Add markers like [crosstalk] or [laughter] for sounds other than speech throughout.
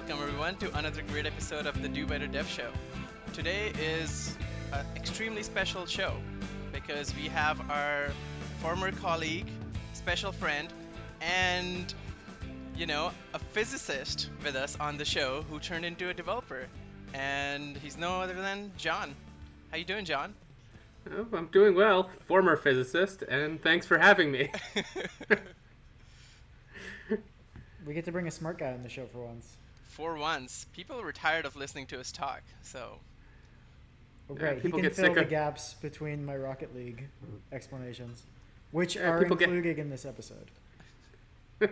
Welcome everyone to another great episode of the Do Better Dev Show. Today is an extremely special show because we have our former colleague, special friend, and you know, a physicist with us on the show who turned into a developer. And he's no other than John. How you doing, John? Oh, I'm doing well, former physicist, and thanks for having me. [laughs] [laughs] We get to bring a smart guy on the show for once. For once, people were tired of listening to us talk, so Oh, Yeah, great. he can get fill sick the of- gaps between my Rocket League explanations, which Yeah, are people get- included in this episode. [laughs]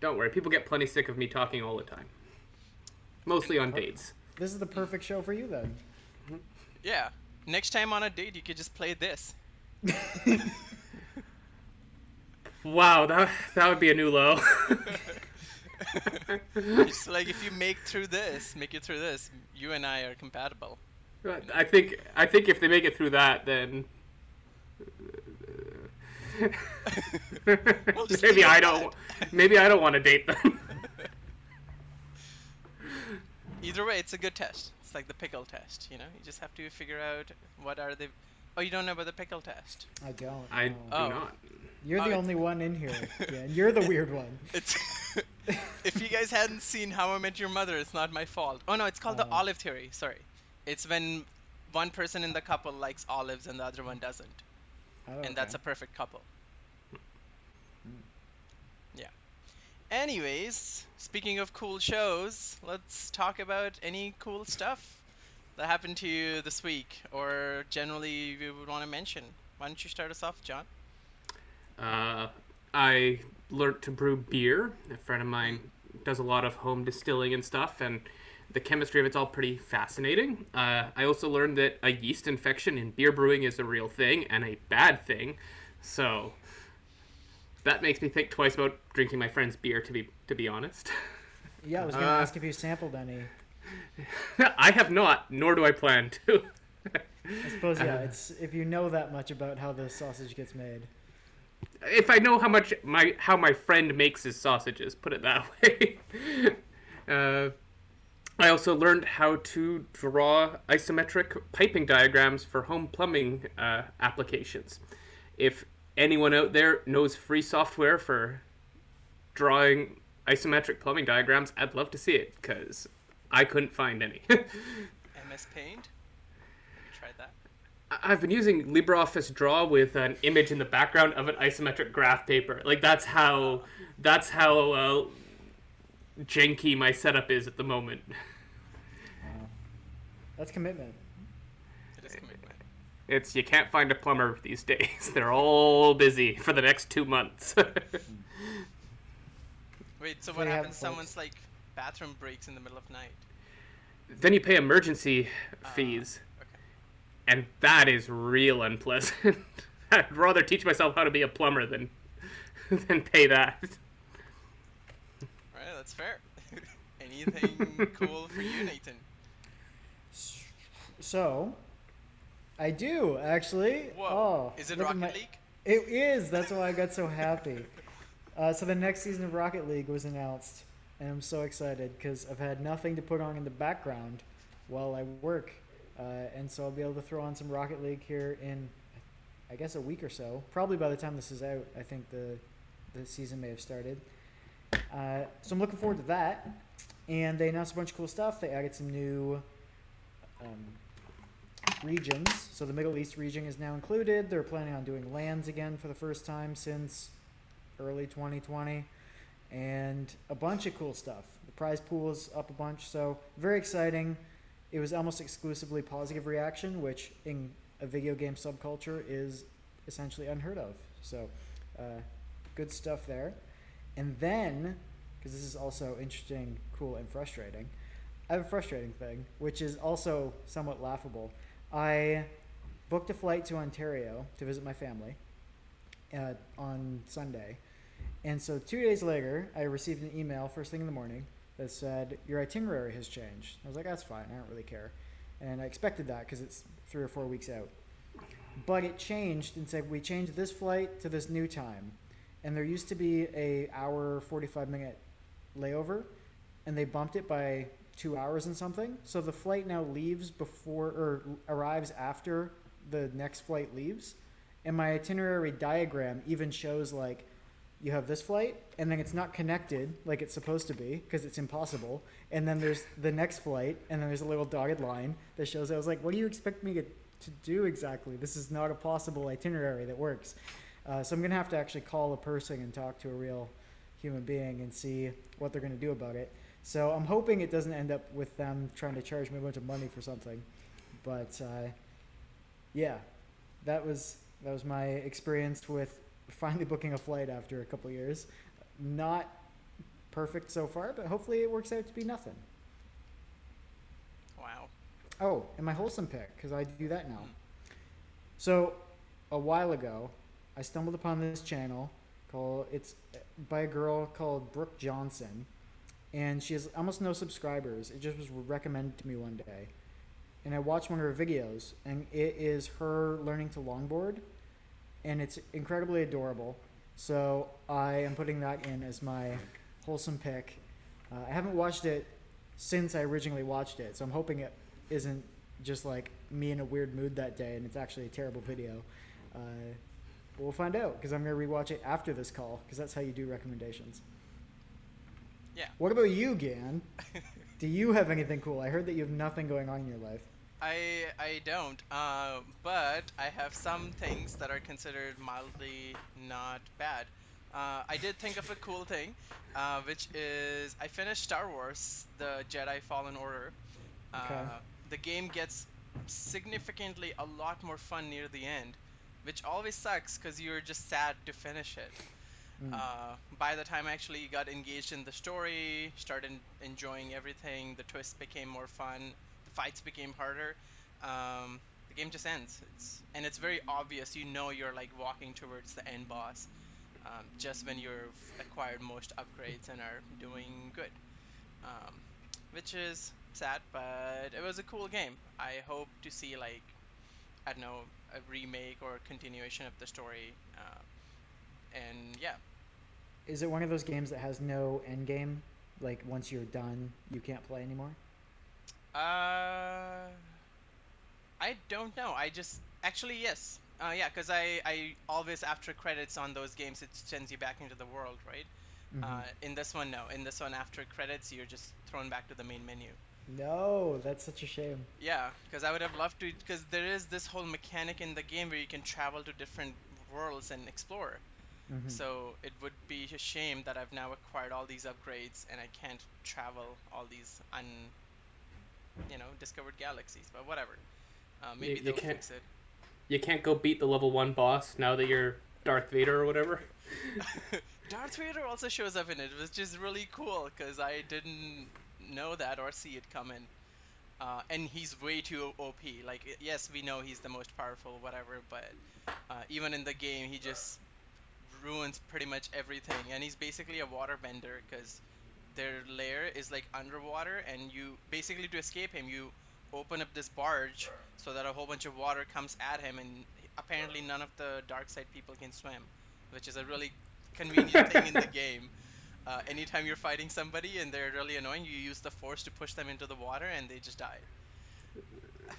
Don't worry, people get plenty sick of me talking all the time. Mostly on dates. This is the perfect show for you then. yeah. Next time on a date, you could just play this. [laughs] Wow, that that would be a new low. [laughs] [laughs] It's like if you make through this, make it through this, you and I are compatible. I think I think if they make it through that, then [laughs] We'll maybe I don't. Maybe I don't want to date them. [laughs] Either way, it's a good test. It's like the pickle test, you know? You just have to figure out what are the. Oh, you don't know about the pickle test? I don't. I know. do Oh. not. You're the only one in here. [laughs] Yeah, and you're the weird one. It's. [laughs] if you guys hadn't seen How I Met Your Mother, it's not my fault. Oh no, it's called the Oh. olive theory. Sorry, it's when one person in the couple likes olives and the other one doesn't, Oh, and that's a perfect couple. Yeah. Anyways, speaking of cool shows, let's talk about any cool stuff that happened to you this week, or generally you would want to mention. Why don't you start us off, John? Uh, I learned to brew beer. A friend of mine does a lot of home distilling and stuff, and the chemistry of it's all pretty fascinating. Uh, I also learned that a yeast infection in beer brewing is a real thing and a bad thing. So that makes me think twice about drinking my friend's beer. To be to be honest, [laughs] Yeah, I was gonna Uh, ask if you sampled any. [laughs] I have not, nor do I plan to. [laughs] I suppose yeah. uh, It's if you know that much about how the sausage gets made. If I know how much my how my friend makes his sausages, put it that [laughs] way. uh, I also learned how to draw isometric piping diagrams for home plumbing uh, applications. If anyone out there knows free software for drawing isometric plumbing diagrams, I'd love to see it because I couldn't find any. [laughs] MS Paint. Have you tried that? I- I've been using LibreOffice Draw with an image in the background of an isometric graph paper. Like that's how that's how uh, janky my setup is at the moment. [laughs] Wow. That's commitment. It is commitment. It's you can't find a plumber these [laughs] days. They're all busy for the next two months. [laughs] Wait, so what you have happens? it, Someone's like bathroom breaks in the middle of night. then you pay emergency fees, Okay. And that is real unpleasant. [laughs] I'd rather teach myself how to be a plumber than [laughs] than pay that. Alright, that's fair. [laughs] Anything cool for you, Nathan? So, I do actually. Whoa. Oh, is it Rocket my- League? It is. That's why I got so happy. Uh, so the next season of Rocket League was announced, and I'm so excited because I've had nothing to put on in the background while I work, uh, and so I'll be able to throw on some Rocket League here in, I guess, a week or so. Probably by the time this is out, I think the the season may have started. Uh, so I'm looking forward to that. And they announced a bunch of cool stuff. They added some new um, regions. So the Middle East region is now included. They're planning on doing LANs again for the first time since early 2020, and a bunch of cool stuff. The prize pool is up a bunch, so very exciting. It was almost exclusively positive reaction, which in a video game subculture is essentially unheard of. So, uh, good stuff there. And then, because this is also interesting, cool, and frustrating, I have a frustrating thing, which is also somewhat laughable. I booked a flight to Ontario to visit my family uh, on Sunday. And so two days later, I received an email first thing in the morning that said, Your itinerary has changed. I was like, That's fine. I don't really care. And I expected that because it's three or four weeks out. But it changed and said, We changed this flight to this new time. And there used to be a hour, 45 minute layover and they bumped it by two hours and something. So the flight now leaves before or arrives after the next flight leaves. And my itinerary diagram even shows like you have this flight and then it's not connected like it's supposed to be because it's impossible. And then there's the next flight and then there's a little dotted line that shows I was like, what do you expect me to, to do exactly? This is not a possible itinerary that works. Uh, so I'm gonna have to actually call a person and talk to a real human being and see what they're gonna do about it. So I'm hoping it doesn't end up with them trying to charge me a bunch of money for something. But uh, yeah, that was that was my experience with finally booking a flight after a couple years. Not perfect so far, but hopefully it works out to be nothing. Wow. Oh, and my wholesome pick because I do that now. Hmm. So a while ago, I stumbled upon this channel called it's uh, by a girl called Brooke Johnson, and she has almost no subscribers. It just was recommended to me one day, and I watched one of her videos, and it is her learning to longboard, and it's incredibly adorable. So I am putting that in as my wholesome pick. Uh, I haven't watched it since I originally watched it, so I'm hoping it isn't just like me in a weird mood that day and it's actually a terrible video. Uh, but we'll find out because I'm going to rewatch it after this call because that's how you do recommendations. Yeah. What about you, Gan? [laughs] do you have anything cool? I heard that you have nothing going on in your life. I I don't, uh, but I have some things that are considered mildly not bad. Uh, I did think of a cool thing, uh, which is I finished Star Wars: The Jedi Fallen Order. Uh, Okay. The game gets significantly a lot more fun near the end, which always sucks because you're just sad to finish it. Mm. Uh, by the time I actually got engaged in the story, started enjoying everything, the twists became more fun, fights became harder. Um, the game just ends. It's and it's very obvious. You know you're like walking towards the end boss, um, just when you've acquired most upgrades and are doing good. Um, which is sad, but it was a cool game. I hope to see like I don't know a remake or a continuation of the story. Uh, and yeah, Is it one of those games that has no end game? Like once you're done, you can't play anymore? Uh, I don't know. I just actually yes. Uh, yeah, because I I always after credits on those games it sends you back into the world, right? Mhm. Uh, in this one, no. In this one, after credits, you're just thrown back to the main menu. No, that's such a shame. Yeah, because I would have loved to. Because there is this whole mechanic in the game where you can travel to different worlds and explore. Mhm. So it would be a shame that I've now acquired all these upgrades and I can't travel all these un, you know, discovered galaxies. But whatever. Uh, maybe you they'll can't- fix it. You can't go beat the level one boss now that you're Darth Vader or whatever. [laughs] Darth Vader also shows up in it, which is really cool because I didn't know that or see it coming. Uh, and he's way too OP. Like, yes, we know he's the most powerful, whatever, but uh, even in the game, he just ruins pretty much everything. And he's basically a waterbender because their lair is like underwater, and you basically to escape him, you open up this barge so that a whole bunch of water comes at him, and apparently none of the dark side people can swim, which is a really convenient thing in the [laughs] game. Uh, anytime you're fighting somebody and they're really annoying, you use the force to push them into the water, and they just die.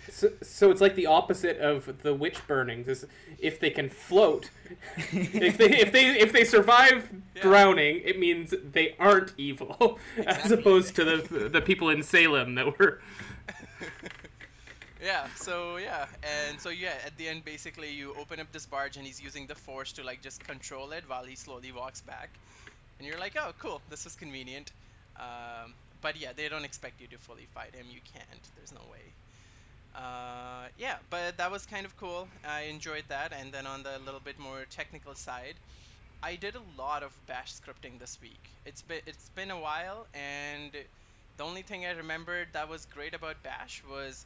So, so it's like the opposite of the witch burnings. Is if they can float, [laughs] if they if they if they survive Yeah. drowning, it means they aren't evil, [laughs] as opposed to the the people in Salem that were. [laughs] Yeah, so yeah, and so yeah, at the end, basically, you open up this barge and he's using the force to like just control it while he slowly walks back, and you're like, oh, cool, this was convenient. Um, but yeah, they don't expect you to fully fight him. You can't. There's no way. Uh, yeah, but that was kind of cool. I enjoyed that. And then on the little bit more technical side, I did a lot of Bash scripting this week. It's been it's been a while, and the only thing I remembered that was great about Bash was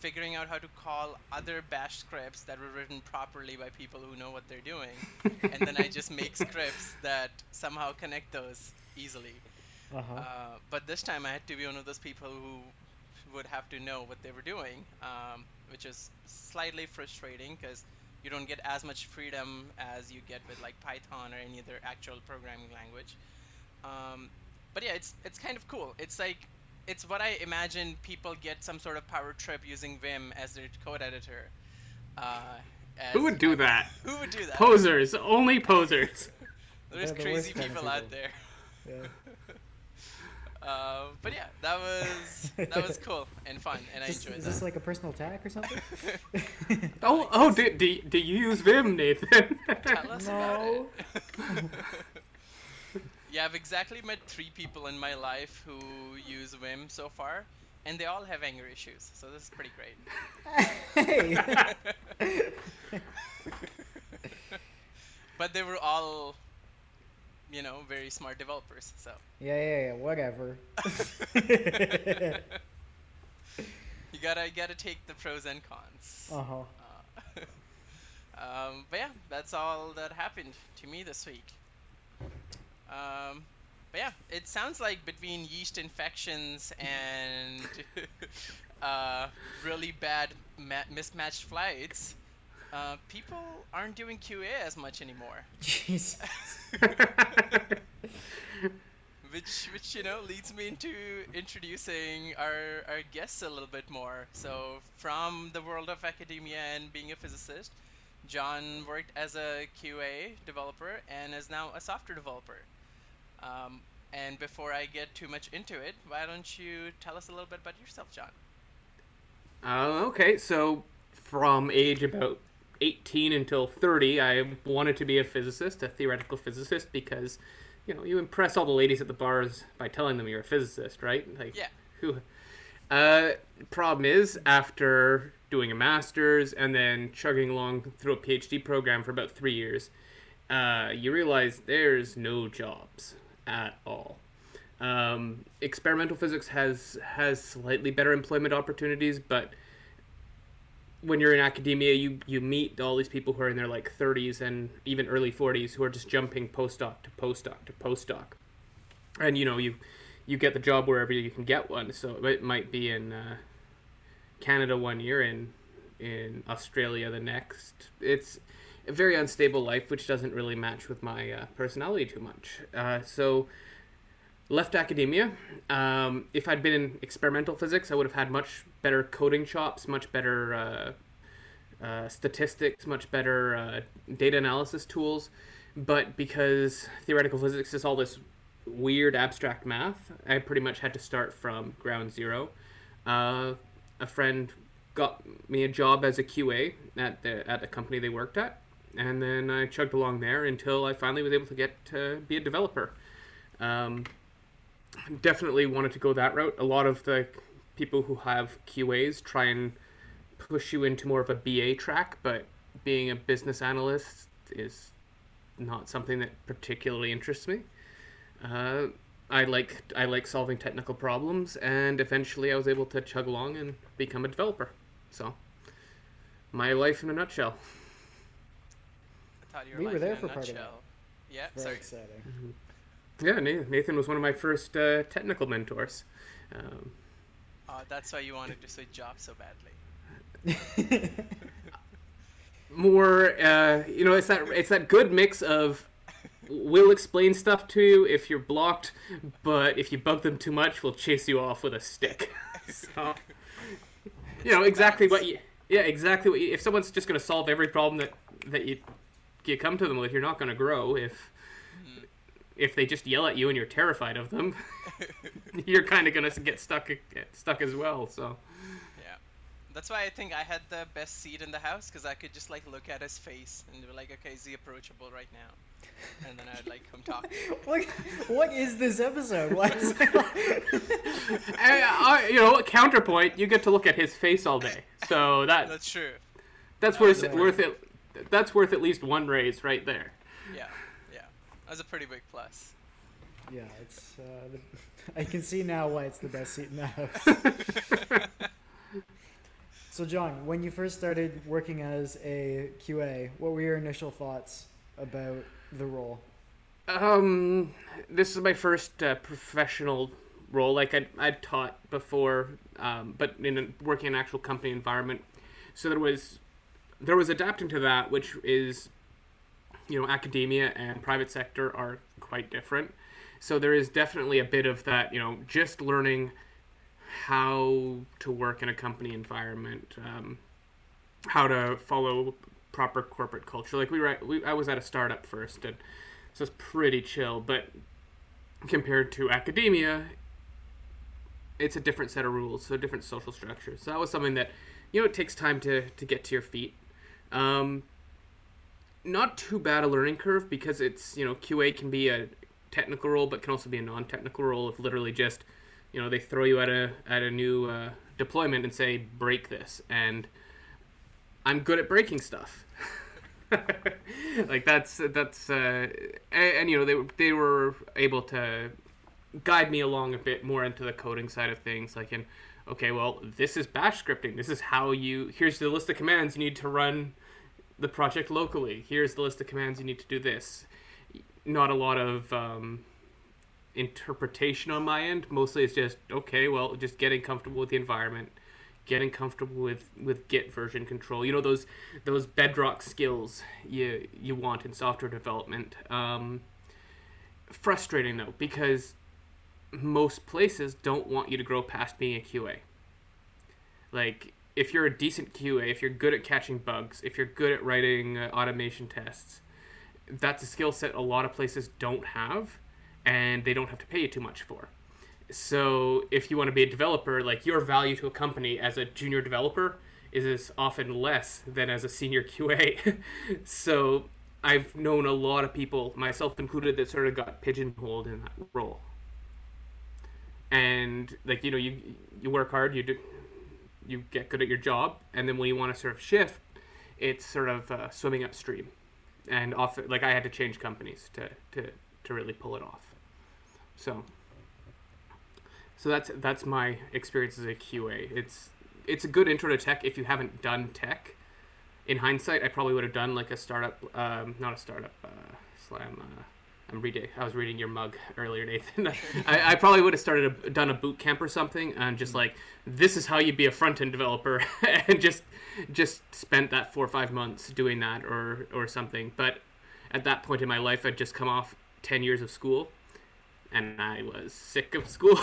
figuring out how to call other Bash scripts that were written properly by people who know what they're doing, and then I just make [laughs] scripts that somehow connect those easily. Uh-huh. Uh, but this time I had to be one of those people who would have to know what they were doing, um, which is slightly frustrating because you don't get as much freedom as you get with like Python or any other actual programming language. Um, but yeah, it's it's kind of cool. It's like it's what I imagine people get some sort of power trip using Vim as their code editor. Uh, as- Who would do that? Who would do that? Posers, only posers. [laughs] There's They're the crazy worst people out there. Yeah. Uh, but yeah, that was that was [laughs] cool and fun, and I Is this, enjoyed is that. this like a personal attack or something? [laughs] Oh, oh, do, do, do you use Vim, Nathan? Tell us No. about it. [laughs] yeah, I've exactly met three people in my life who use Vim so far, and they all have anger issues. So this is pretty great. hey. but they were all, you know, very smart developers. So Yeah, yeah, yeah. Whatever. [laughs] you gotta you gotta take the pros and cons. Uh huh. [laughs] Uh, um, but yeah, that's all that happened to me this week. Um, but yeah, it sounds like between yeast infections and [laughs] uh, really bad ma- mismatched flights, uh, people aren't doing QA as much anymore. [laughs] Jeez. [laughs] which which you know leads me into introducing our our guests a little bit more. So from the world of academia and being a physicist, John worked as a QA developer and is now a software developer. Um, and before I get too much into it, why don't you tell us a little bit about yourself, John? Uh, okay, so from age about 18 until 30, I wanted to be a physicist, a theoretical physicist, because, you know, you impress all the ladies at the bars by telling them you're a physicist, right? Like, Yeah. Who? Uh, problem is, after doing a master's and then chugging along through a PhD program for about three years, uh, you realize there's no jobs at all. Um, experimental physics has has slightly better employment opportunities, but when you're in academia, you you meet all these people who are in their like 30s and even early 40s who are just jumping postdoc to postdoc to postdoc, and you know you you get the job wherever you can get one. So it might be in uh, Canada one year, in in Australia the next. It's a very unstable life, which doesn't really match with my uh, personality too much. Uh, so left academia. Um, if I'd been in experimental physics, I would have had much better coding chops, much better uh, uh, statistics, much better uh, data analysis tools. But because theoretical physics is all this weird abstract math, I pretty much had to start from ground zero. Uh, a friend got me a job as a QA at the at the company they worked at, and then I chugged along there until I finally was able to get to be a developer. Um, definitely wanted to go that route. A lot of the people who have QAs try and push you into more of a BA track, but being a business analyst is not something that particularly interests me. Uh, I like I like solving technical problems, and eventually I was able to chug along and become a developer. So, my life in a nutshell. I thought you were We were there in a for part of that. nutshell. Yeah, Very sorry. exciting. Yeah, Nathan was one of my first uh, technical mentors. Um, Oh, that's why you wanted to switch jobs so badly. [laughs] more uh, you know it's that it's that good mix of we'll explain stuff to you if you're blocked but if you bug them too much we'll chase you off with a stick [laughs] so you know exactly what you yeah exactly what you, if someone's just going to solve every problem that that you you come to them with you're not going to grow if if they just yell at you and you're terrified of them [laughs] [laughs] you're kind of going to get stuck get stuck as well so Yeah. That's why I think I had the best seat in the house because I could just like look at his face and be like, okay, is he approachable right now? And then I'd like come talk. [laughs] what, what is this episode? Why is it I, I, you know, counterpoint, you get to look at his face all day, so that That's true. that's Oh, worth yeah. worth it. That's worth at least one raise right there. Yeah, yeah. That's a pretty big plus. yeah, it's. Uh, the, [laughs] I can see now why it's the best seat in the house. [laughs] so, John, when you first started working as a QA, what were your initial thoughts about the role? Um, this is my first uh, professional role. Like I I'd taught before, um, but in a, working in an actual company environment. So there was there was adapting to that, which is you know academia and private sector are quite different. So there is definitely a bit of that, you know, just learning how to work in a company environment, um, how to follow proper corporate culture. Like we, were at, we, I was at a startup first, and so it's pretty chill. But compared to academia, it's a different set of rules, so different social structures. So that was something that, you know, it takes time to to get to your feet. Um, not too bad a learning curve because it's you know QA can be a technical role, but can also be a non-technical role of literally just, you know, they throw you at a at a new uh, deployment and say break this, and I'm good at breaking stuff. [laughs] like that's that's uh, and, and, you know they they were able to guide me along a bit more into the coding side of things, like in okay, well this is Bash scripting. This is how you here's the list of commands you need to run the project locally. Here's the list of commands you need to do this not a lot of um, interpretation on my end. Mostly it's just okay. Well, just getting comfortable with the environment, getting comfortable with with Git version control. You know those those bedrock skills you you want in software development. Um, frustrating though because most places don't want you to grow past being a QA. Like if you're a decent QA, if you're good at catching bugs, if you're good at writing uh, automation tests, that's a skill set a lot of places don't have and they don't have to pay you too much for. So if you want to be a developer, like your value to a company as a junior developer is often less than as a senior [laughs] QA. so I've known a lot of people, myself included, that sort of got pigeonholed in that role. And like you know, you you work hard, you do, you get good at your job, and then when you want to sort of shift, it's sort of uh, swimming upstream and often like I had to change companies to to to really pull it off. So so that's that's my experience as a QA. It's it's a good intro to tech if you haven't done tech. In hindsight, I probably would have done like a startup, um, not a startup, uh, slam. Uh, I'm reading. I was reading your mug earlier, Nathan. [laughs] I, I, probably would have started a, done a boot camp or something, and just like this is how you be a front end developer, [laughs] and just just spent that four or five months doing that or or something. But at that point in my life, I'd just come off ten years of school, and I was sick of school,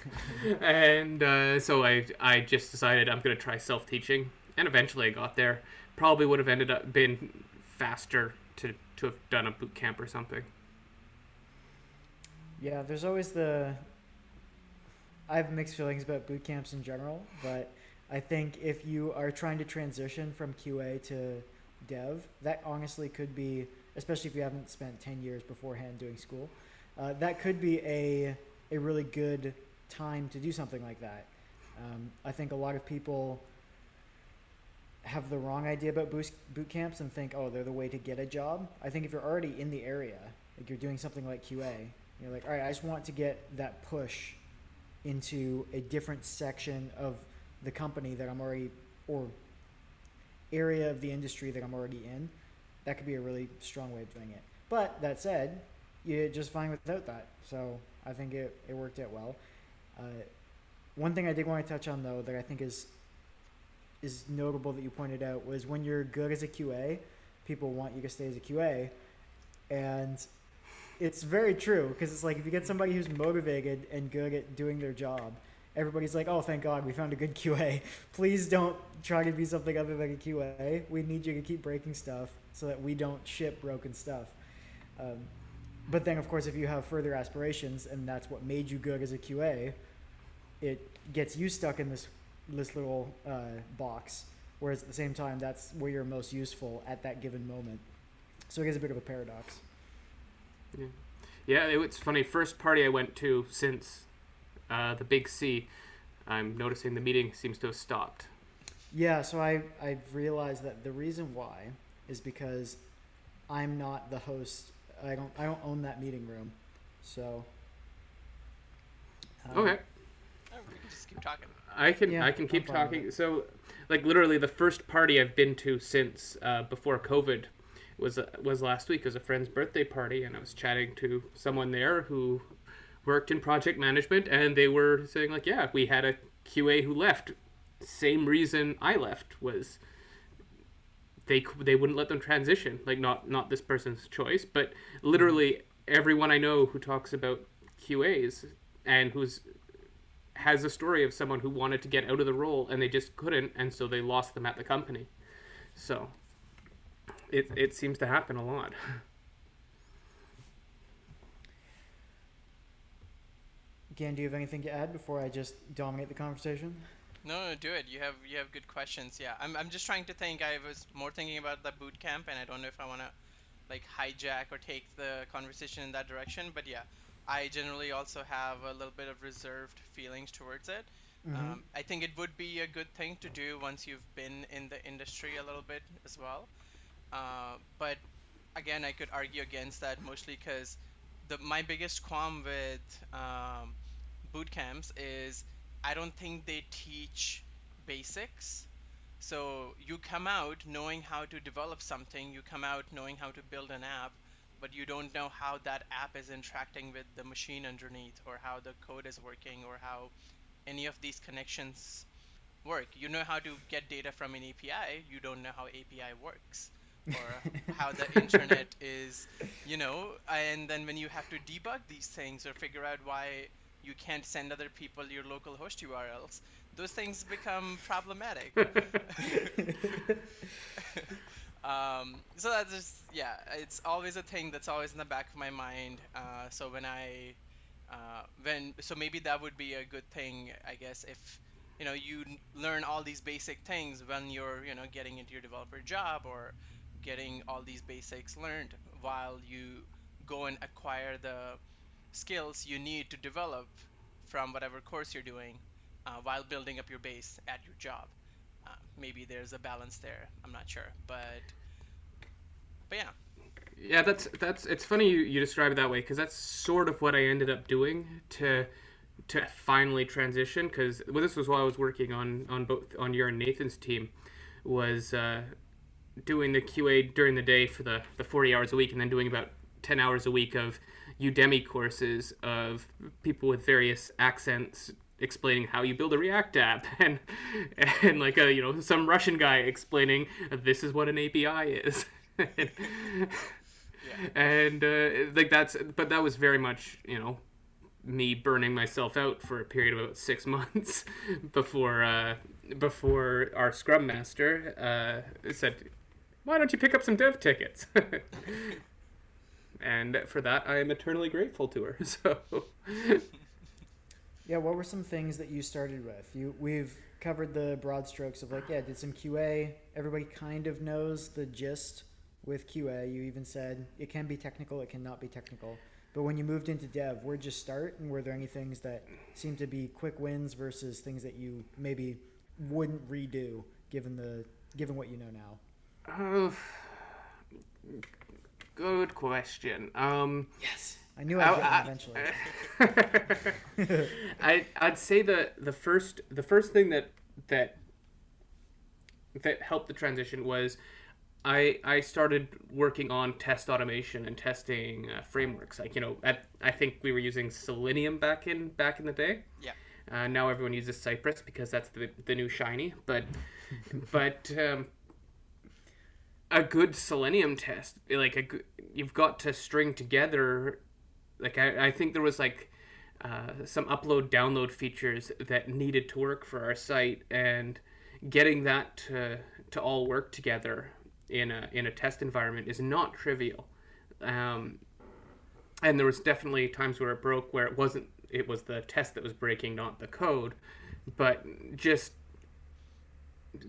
[laughs] and uh, so I I just decided I'm gonna try self teaching, and eventually I got there. Probably would have ended up been faster to to have done a boot camp or something. Yeah, there's always the. I have mixed feelings about boot camps in general, but I think if you are trying to transition from QA to dev, that honestly could be, especially if you haven't spent 10 years beforehand doing school, uh, that could be a, a really good time to do something like that. Um, I think a lot of people have the wrong idea about boot, boot camps and think, oh, they're the way to get a job. I think if you're already in the area, like you're doing something like QA, you're like, all right, I just want to get that push into a different section of the company that I'm already or area of the industry that I'm already in, that could be a really strong way of doing it. But that said, you're just fine without that. So I think it, it worked out well. Uh, one thing I did want to touch on though that I think is is notable that you pointed out was when you're good as a QA, people want you to stay as a QA, and it's very true because it's like if you get somebody who's motivated and good at doing their job, everybody's like, "Oh, thank God, we found a good [laughs] QA. Please don't try to be something other than a QA. We need you to keep breaking stuff so that we don't ship broken stuff." Um, but then, of course, if you have further aspirations and that's what made you good as a QA, it gets you stuck in this this little uh, box. Whereas at the same time, that's where you're most useful at that given moment. So it is a bit of a paradox. Yeah, yeah. It's funny. First party I went to since uh, the Big C, I'm noticing the meeting seems to have stopped. Yeah, so I I've realized that the reason why is because I'm not the host. I don't I don't own that meeting room, so. Um, okay. Oh, just keep talking. I can yeah, I can keep talking. So, like literally, the first party I've been to since uh, before COVID was was last week. It was a friend's birthday party, and I was chatting to someone there who worked in project management, and they were saying like, yeah, we had a QA who left. Same reason I left was they they wouldn't let them transition. Like not not this person's choice, but literally everyone I know who talks about QAs and who's has a story of someone who wanted to get out of the role and they just couldn't, and so they lost them at the company. So it it seems to happen a lot. [laughs] Again, do you have anything to add before I just dominate the conversation? No, no, do it. You have you have good questions. Yeah, I'm I'm just trying to think. I was more thinking about the boot camp, and I don't know if I wanna like hijack or take the conversation in that direction. But yeah, I generally also have a little bit of reserved feelings towards it. Mhm. Um, I think it would be a good thing to do once you've been in the industry a little bit as well. Uh, but again, I could argue against that mostly because the my biggest qualm with um, boot camps is I don't think they teach basics. So you come out knowing how to develop something, you come out knowing how to build an app, but you don't know how that app is interacting with the machine underneath, or how the code is working, or how any of these connections work. You know how to get data from an API, you don't know how API works. Or how the internet is, you know, and then when you have to debug these things or figure out why you can't send other people your local host URLs, those things become problematic. [laughs] um, so that's just yeah, it's always a thing that's always in the back of my mind. Uh, so when I uh, when so maybe that would be a good thing, I guess, if you know you learn all these basic things when you're you know getting into your developer job or getting all these basics learned while you go and acquire the skills you need to develop from whatever course you're doing uh, while building up your base at your job. Uh, maybe there's a balance there. I'm not sure, but but yeah. Yeah, that's that's. It's funny you, you describe it that way because that's sort of what I ended up doing to to finally transition. Because well, this was while I was working on on both on your and Nathan's team was uh, doing the QA during the day for the the forty hours a week, and then doing about ten hours a week of Udemy courses of people with various accents explaining how you build a React app, [laughs] and and like a you know some Russian guy explaining this is what an API is. [laughs] and uh, like that's but that was very much you know me burning myself out for a period of about six [laughs] months before uh, before our scrum master uh, said why don't you pick up some dev tickets [laughs] and for that i am eternally grateful to her [laughs] so Yeah, what were some things that you started with? You we've covered the broad strokes of like, yeah, did some QA. Everybody kind of knows the gist with QA. You even said it can be technical, it cannot be technical. But when you moved into dev, where'd you start and were there any things that seemed to be quick wins versus things that you maybe wouldn't redo given the given what you know now? Oh, good question um Yes. I knew I'd I- get I- eventually. [laughs] I I'd say the the first the first thing that that that helped the transition was I I started working on test automation and testing uh, frameworks. Like you know, at, I think we were using Selenium back in back in the day. Yeah. Uh, now everyone uses Cypress because that's the the new shiny. But [laughs] but um, a good Selenium test, like a you've got to string together. Like I, I think there was like uh, some upload download features that needed to work for our site, and getting that to to all work together in a in a test environment is not trivial. Um, and there was definitely times where it broke where it wasn't it was the test that was breaking not the code but just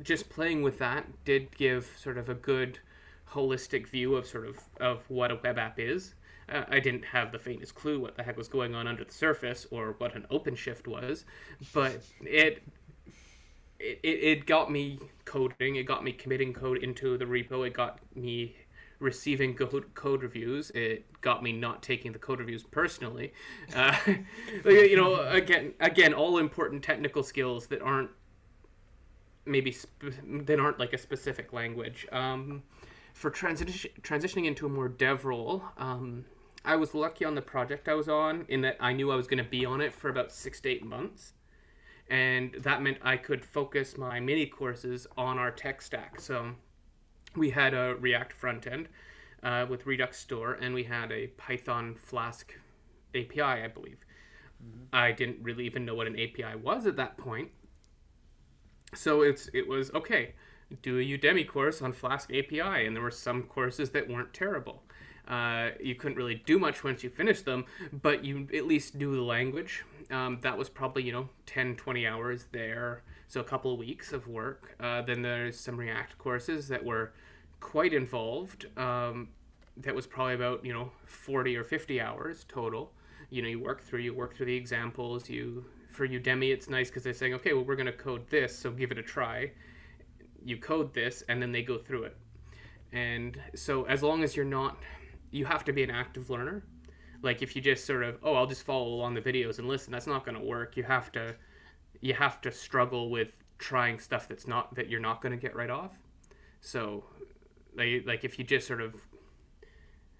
just playing with that did give sort of a good holistic view of sort of of what a web app is. Uh, i didn't have the faintest clue what the heck was going on under the surface or what an openshift was but it it, it got me coding it got me committing code into the repo it got me receiving code, code reviews it got me not taking the code reviews personally. Uh, [laughs] you know again again all important technical skills that aren't maybe sp- that aren't like a specific language um, for transition transitioning into a more dev role um, i was lucky on the project i was on in that i knew i was going to be on it for about six to eight months and that meant I could focus my mini courses on our tech stack. So we had a React front end uh, with Redux Store, and we had a Python Flask API, I believe. I didn't really even know what an API was at that point. So it's it was okay. Do a Udemy course on Flask API, and there were some courses that weren't terrible. Uh, you couldn't really do much once you finished them, but you at least knew the language. Um, that was probably, you know, 10, 20 hours there, so a couple of weeks of work. Uh, then there's some React courses that were quite involved. Um, that was probably about, you know, 40 or 50 hours total. You know, you work through, you work through the examples. You For Udemy, it's nice because they're saying, okay, well, we're going to code this, so give it a try. You code this, and then they go through it. And so as long as you're not you have to be an active learner. Like if you just sort of, oh, I'll just follow along the videos and listen, that's not going to work. You have to you have to struggle with trying stuff that's not that you're not going to get right off. So like like if you just sort of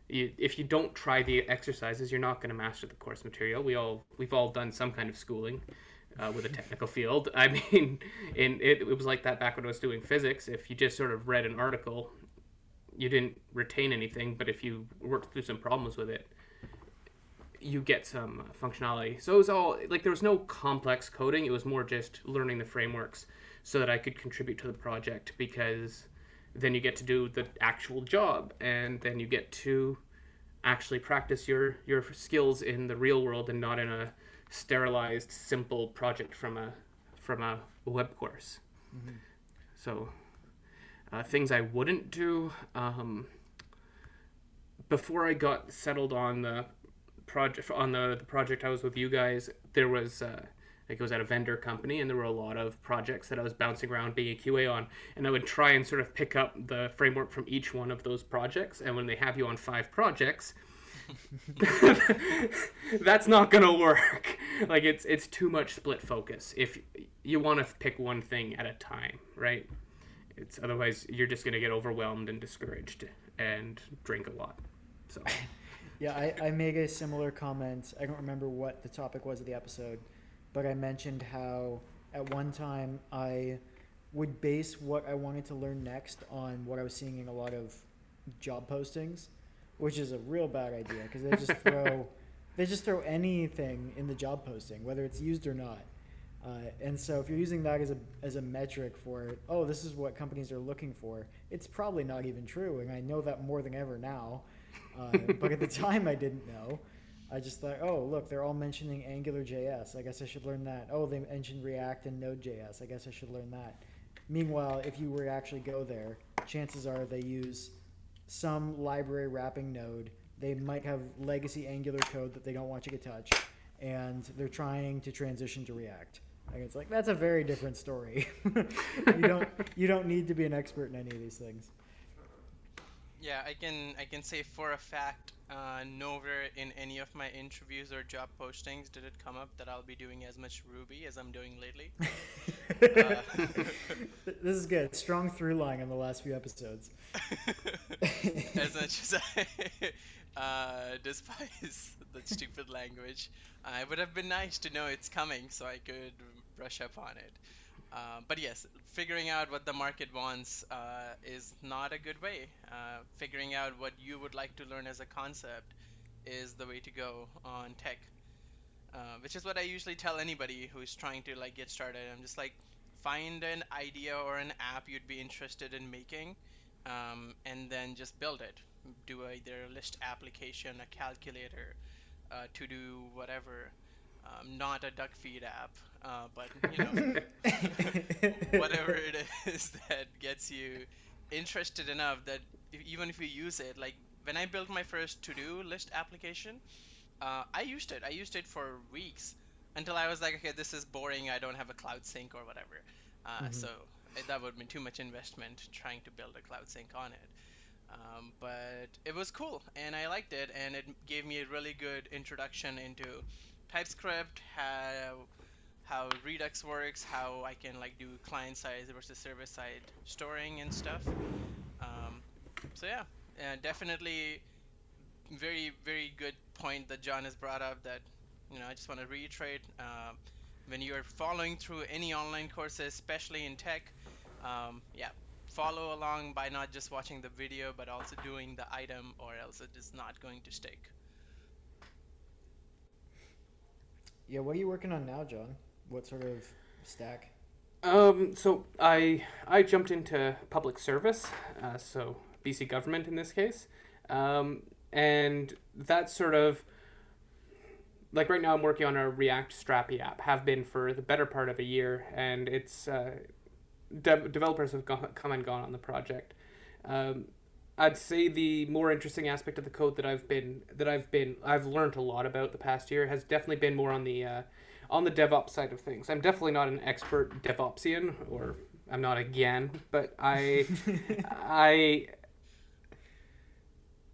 you, if you don't try the exercises, you're not going to master the course material. We all we've all done some kind of schooling uh, with a technical field. [laughs] I mean, in it, it was like that back when I was doing physics. If you just sort of read an article you didn't retain anything, but if you worked through some problems with it, you get some functionality. So it was all like there was no complex coding. It was more just learning the frameworks so that I could contribute to the project because then you get to do the actual job and then you get to actually practice your your skills in the real world and not in a sterilized simple project from a from a web course. Mm-hmm. So uh, things I wouldn't do. Um, before I got settled on the project on the, the project I was with you guys, there was uh, it was at a vendor company, and there were a lot of projects that I was bouncing around being a QA on, and I would try and sort of pick up the framework from each one of those projects. And when they have you on five projects, [laughs] that's not gonna work. Like it's it's too much split focus. If you want to pick one thing at a time, right? It's otherwise you're just gonna get overwhelmed and discouraged and drink a lot. So. [laughs] yeah, I, I made a similar comment. I don't remember what the topic was of the episode, but I mentioned how at one time I would base what I wanted to learn next on what I was seeing in a lot of job postings, which is a real bad idea because they just throw [laughs] they just throw anything in the job posting, whether it's used or not. Uh, and so if you're using that as a, as a metric for, oh, this is what companies are looking for, it's probably not even true. And I know that more than ever now. Uh, but at the [laughs] time, I didn't know. I just thought, oh, look, they're all mentioning Angular JS. I guess I should learn that. Oh, they mentioned React and Node.js. I guess I should learn that. Meanwhile, if you were to actually go there, chances are they use some library wrapping node. They might have legacy Angular code that they don't want you to touch, and they're trying to transition to React. It's like that's a very different story. [laughs] you don't you don't need to be an expert in any of these things. Yeah, I can I can say for a fact, uh, nowhere in any of my interviews or job postings did it come up that I'll be doing as much Ruby as I'm doing lately. [laughs] uh, [laughs] this is good. Strong through line on the last few episodes. [laughs] as much as I uh, despise the stupid language, uh, it would have been nice to know it's coming so I could brush up on it. Uh, but yes, figuring out what the market wants uh, is not a good way. Uh, figuring out what you would like to learn as a concept is the way to go on tech. Uh, which is what I usually tell anybody who's trying to like get started. I'm just like, find an idea or an app you'd be interested in making, um, and then just build it. Do either a list application, a calculator, uh, to do whatever. Um, not a duck feed app, uh, but you know, [laughs] whatever it is [laughs] that gets you interested enough that if, even if you use it, like when I built my first to-do list application, uh, I used it. I used it for weeks until I was like, okay, this is boring. I don't have a cloud sync or whatever. Uh, mm-hmm. So that would have been too much investment trying to build a cloud sync on it. Um, but it was cool and I liked it, and it gave me a really good introduction into TypeScript, how how Redux works, how I can like do client side versus server side storing and stuff. Um, so yeah, definitely very very good point that John has brought up. That you know I just want to reiterate. Uh, when you're following through any online courses, especially in tech, um, yeah, follow along by not just watching the video but also doing the item, or else it is not going to stick. Yeah, what are you working on now, John? What sort of stack? Um, so I I jumped into public service, uh, so BC government in this case, um, and that's sort of like right now I'm working on a React Strapi app. Have been for the better part of a year, and it's uh, de- developers have gone, come and gone on the project. Um, I'd say the more interesting aspect of the code that I've been that I've been I've learned a lot about the past year has definitely been more on the uh, on the DevOps side of things. I'm definitely not an expert DevOpsian, or I'm not again, but I [laughs] I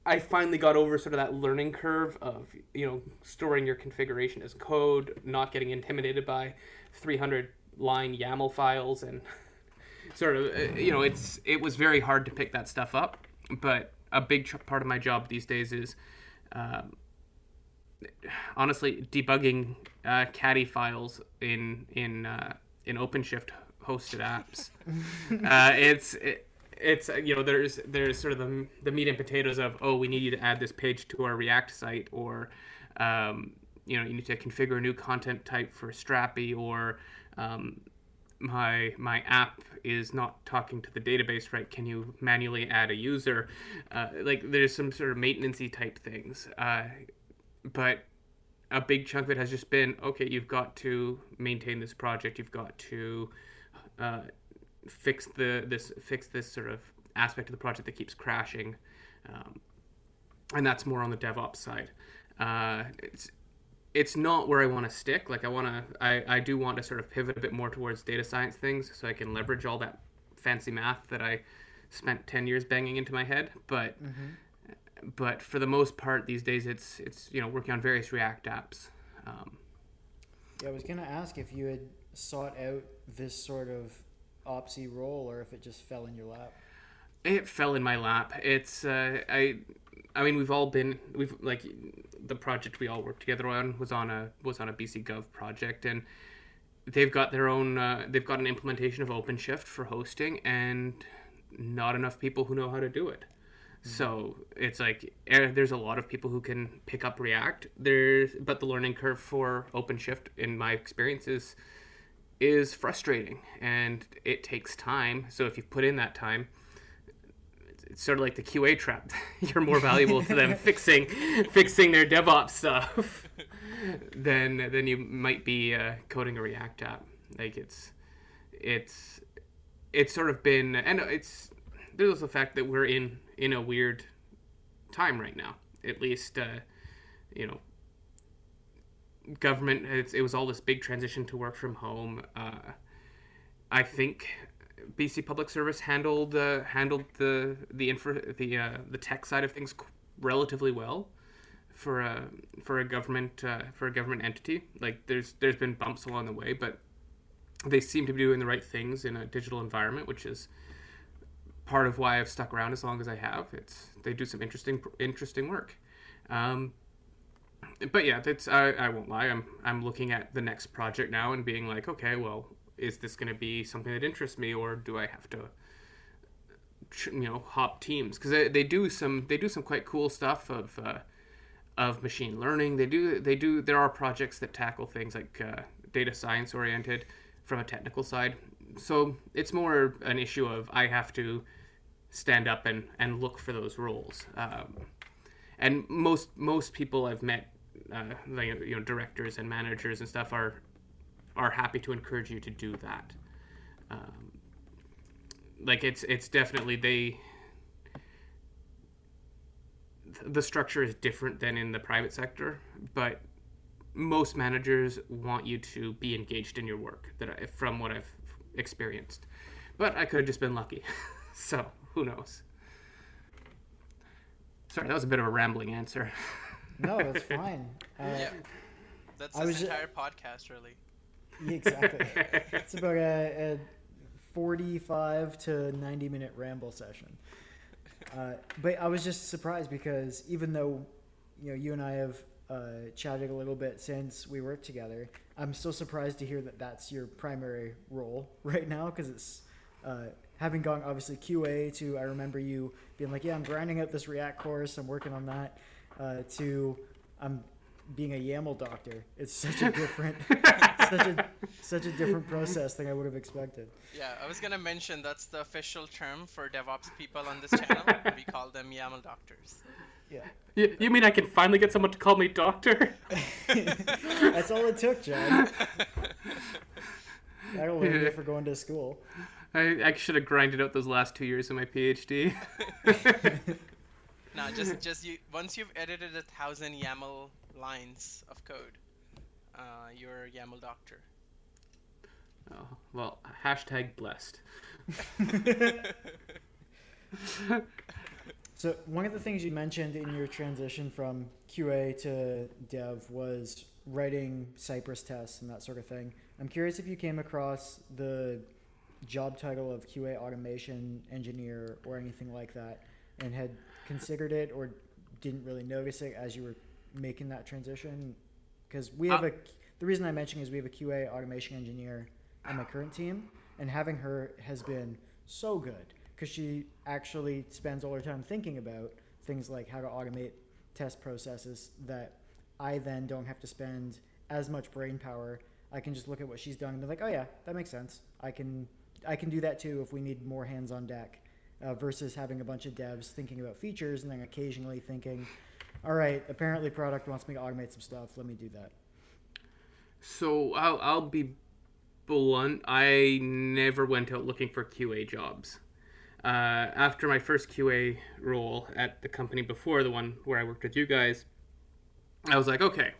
I finally got over sort of that learning curve of you know storing your configuration as code, not getting intimidated by 300 line YAML files, and [laughs] sort of uh, you know it's it was very hard to pick that stuff up. But a big tr- part of my job these days is. Um, honestly, debugging uh, caddy files in in uh, in OpenShift hosted apps. [laughs] uh, it's it, it's uh, you know there's there's sort of the, the meat and potatoes of oh we need you to add this page to our React site or um, you know you need to configure a new content type for Strapi or um, my my app is not talking to the database right can you manually add a user? Uh, like there's some sort of maintenancey type things. Uh, but a big chunk of it has just been okay you've got to maintain this project you've got to uh, fix the this fix this sort of aspect of the project that keeps crashing. Um, and that's more on the devops side. Uh, it's it's not where I want to stick. Like I want to, I, I do want to sort of pivot a bit more towards data science things, so I can leverage all that fancy math that I spent ten years banging into my head. But, mm-hmm. but for the most part, these days it's it's you know working on various React apps. Um, yeah, I was gonna ask if you had sought out this sort of opsy role, or if it just fell in your lap. It fell in my lap. It's uh, I I mean, we've all been we've like the project we all worked together on was on a was on a BC Gov project, and they've got their own uh, they've got an implementation of OpenShift for hosting, and not enough people who know how to do it. Mm-hmm. So it's like eh, there's a lot of people who can pick up React. There's but the learning curve for OpenShift, in my experience, is is frustrating, and it takes time. So if you put in that time it's sort of like the QA trap. [laughs] You're more valuable to them [laughs] fixing fixing their DevOps stuff [laughs] than than you might be uh, coding a React app. Like it's it's it's sort of been and it's there's also the fact that we're in in a weird time right now. At least uh, you know government it was all this big transition to work from home. Uh, I think BC Public Service handled uh, handled the the infra the uh, the tech side of things relatively well for a for a government uh, for a government entity. Like there's there's been bumps along the way, but they seem to be doing the right things in a digital environment, which is part of why I've stuck around as long as I have. It's they do some interesting interesting work. Um, but yeah, that's I, I won't lie. I'm I'm looking at the next project now and being like, okay, well, is this going to be something that interests me or do I have to you know hop teams? Because they, they do some they do some quite cool stuff of uh, of machine learning. They do they do there are projects that tackle things like uh, data science oriented from a technical side. So it's more an issue of I have to stand up and, and look for those roles. Um, and most most people I've met uh, you know directors and managers and stuff are are happy to encourage you to do that. Um, like it's it's definitely they the structure is different than in the private sector, but most managers want you to be engaged in your work that I, from what I've experienced. But I could have just been lucky. [laughs] so, who knows. Sorry, that was a bit of a rambling answer. no, [laughs] that's fine. Uh, yeah. That's this entire podcast, really. Exactly. it's about a, a 45 to 90 minute ramble session. Uh, but I was just surprised because even though you know you and I have uh, chatted a little bit since we worked together, I'm still surprised to hear that that's your primary role [laughs] right now because it's uh, having gone obviously QA to I remember you being like, yeah, I'm grinding out this React course, I'm working on that. Uh, to I'm being a YAML doctor. It's such a different, [laughs] such a such a different process than I would have expected. Yeah, I was gonna mention that's the official term for DevOps people on this channel. we call them YAML doctors. Yeah, You, you mean I can finally get someone to call me doctor? [laughs] that's all it took, John. That'll learn you for going to school. I, I should have grinded out those last two years of my PhD. [laughs] no, just just you. Once you've edited a thousand YAML lines of code, uh, you're YAML doctor. oh, well, hashtag blessed. [laughs] So one of the things you mentioned in your transition from QA to dev was writing Cypress tests and that sort of thing. I'm curious if you came across the job title of QA automation engineer or anything like that and had considered it or didn't really notice it as you were making that transition because we have Uh, a the reason I mention is we have a QA automation engineer on my current team and having her has been so good because she actually spends all her time thinking about things like how to automate test processes that I then don't have to spend as much brain power. I can just look at what she's done and be like, oh yeah, that makes sense. I can I can do that too if we need more hands on deck, uh, versus having a bunch of devs thinking about features and then occasionally thinking, all right, apparently product wants me to automate some stuff. Let me do that. So I'll, I'll be blunt. I never went out looking for QA jobs. Uh, after my first QA role at the company before the one where I worked with you guys, I was like, okay,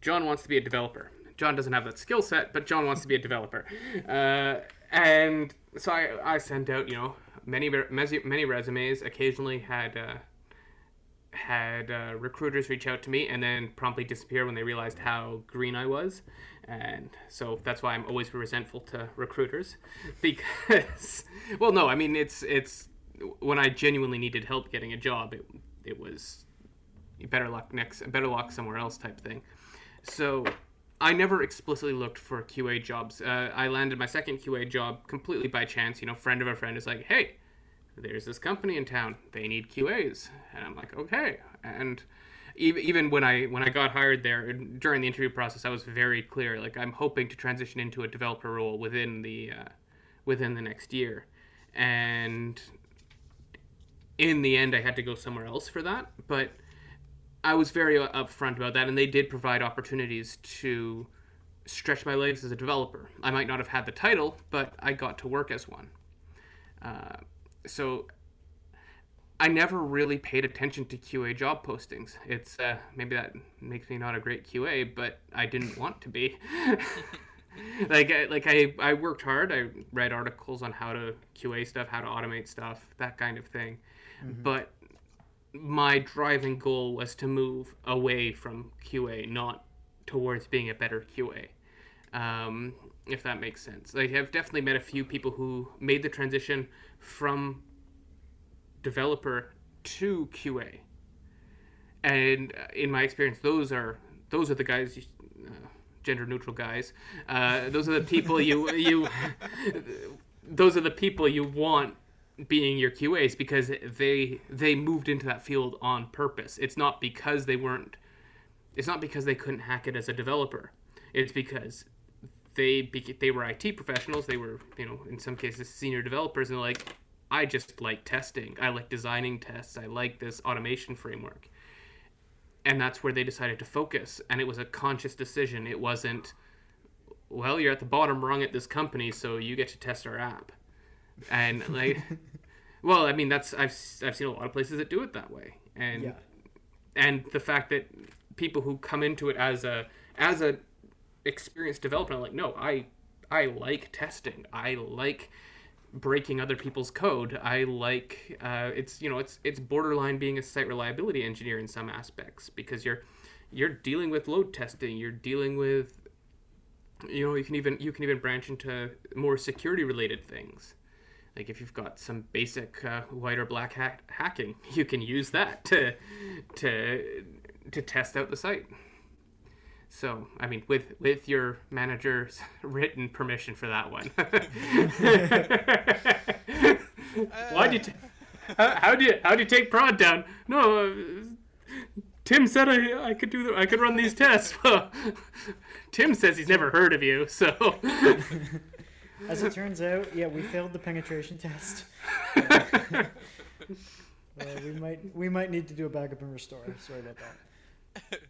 John wants to be a developer. John doesn't have that skill set, but John wants to be a developer. Uh, and so I, I sent out, you know, many many resumes. Occasionally had uh, had uh, recruiters reach out to me and then promptly disappear when they realized how green I was. And so that's why I'm always resentful to recruiters [laughs] because well no, I mean it's it's when I genuinely needed help getting a job, it it was better luck next better luck somewhere else type thing. So I never explicitly looked for QA jobs. Uh, I landed my second QA job completely by chance. You know, friend of a friend is like, "Hey, there's this company in town. They need QAs," and I'm like, "Okay." And even when I when I got hired there during the interview process, I was very clear. Like, I'm hoping to transition into a developer role within the uh, within the next year, and in the end, I had to go somewhere else for that. But I was very upfront about that, and they did provide opportunities to stretch my legs as a developer. I might not have had the title, but I got to work as one. Uh, so I never really paid attention to QA job postings. It's uh, maybe that makes me not a great QA, but I didn't want to be. [laughs] like I, like I, I worked hard. I read articles on how to QA stuff, how to automate stuff, that kind of thing. But my driving goal was to move away from QA, not towards being a better QA. Um, if that makes sense. Like, I've definitely met a few people who made the transition from developer to QA, and uh, in my experience, those are those are the guys, uh, gender neutral guys. Uh, those are the people you [laughs] you. those are the people you want being your QAs because they they moved into that field on purpose. It's not because they weren't it's not because they couldn't hack it as a developer. It's because they they were IT professionals, they were, you know, in some cases senior developers and like I just like testing. I like designing tests. I like this automation framework. And that's where they decided to focus and it was a conscious decision. It wasn't well, you're at the bottom rung at this company, so you get to test our app and like [laughs] well i mean that's i've i've seen a lot of places that do it that way and Yeah. and the fact that people who come into it as a as a experienced developer are like no i i like testing. I like breaking other people's code. I like uh, it's you know it's it's borderline being a site reliability engineer in some aspects because you're you're dealing with load testing. You're dealing with you know you can even you can even branch into more security related things. Like if you've got some basic uh, white or black hat hacking [laughs] you can use that to to to test out the site so i mean with with your manager's [laughs] written permission for that one [laughs] why'd you t- how, how'd you how'd you take prod down no uh, Tim said I, I could do the, I could run these tests. [laughs] Tim says he's never heard of you, so. As it turns out, yeah, we failed the penetration test. Uh, we might we might need to do a backup and restore. Sorry about that.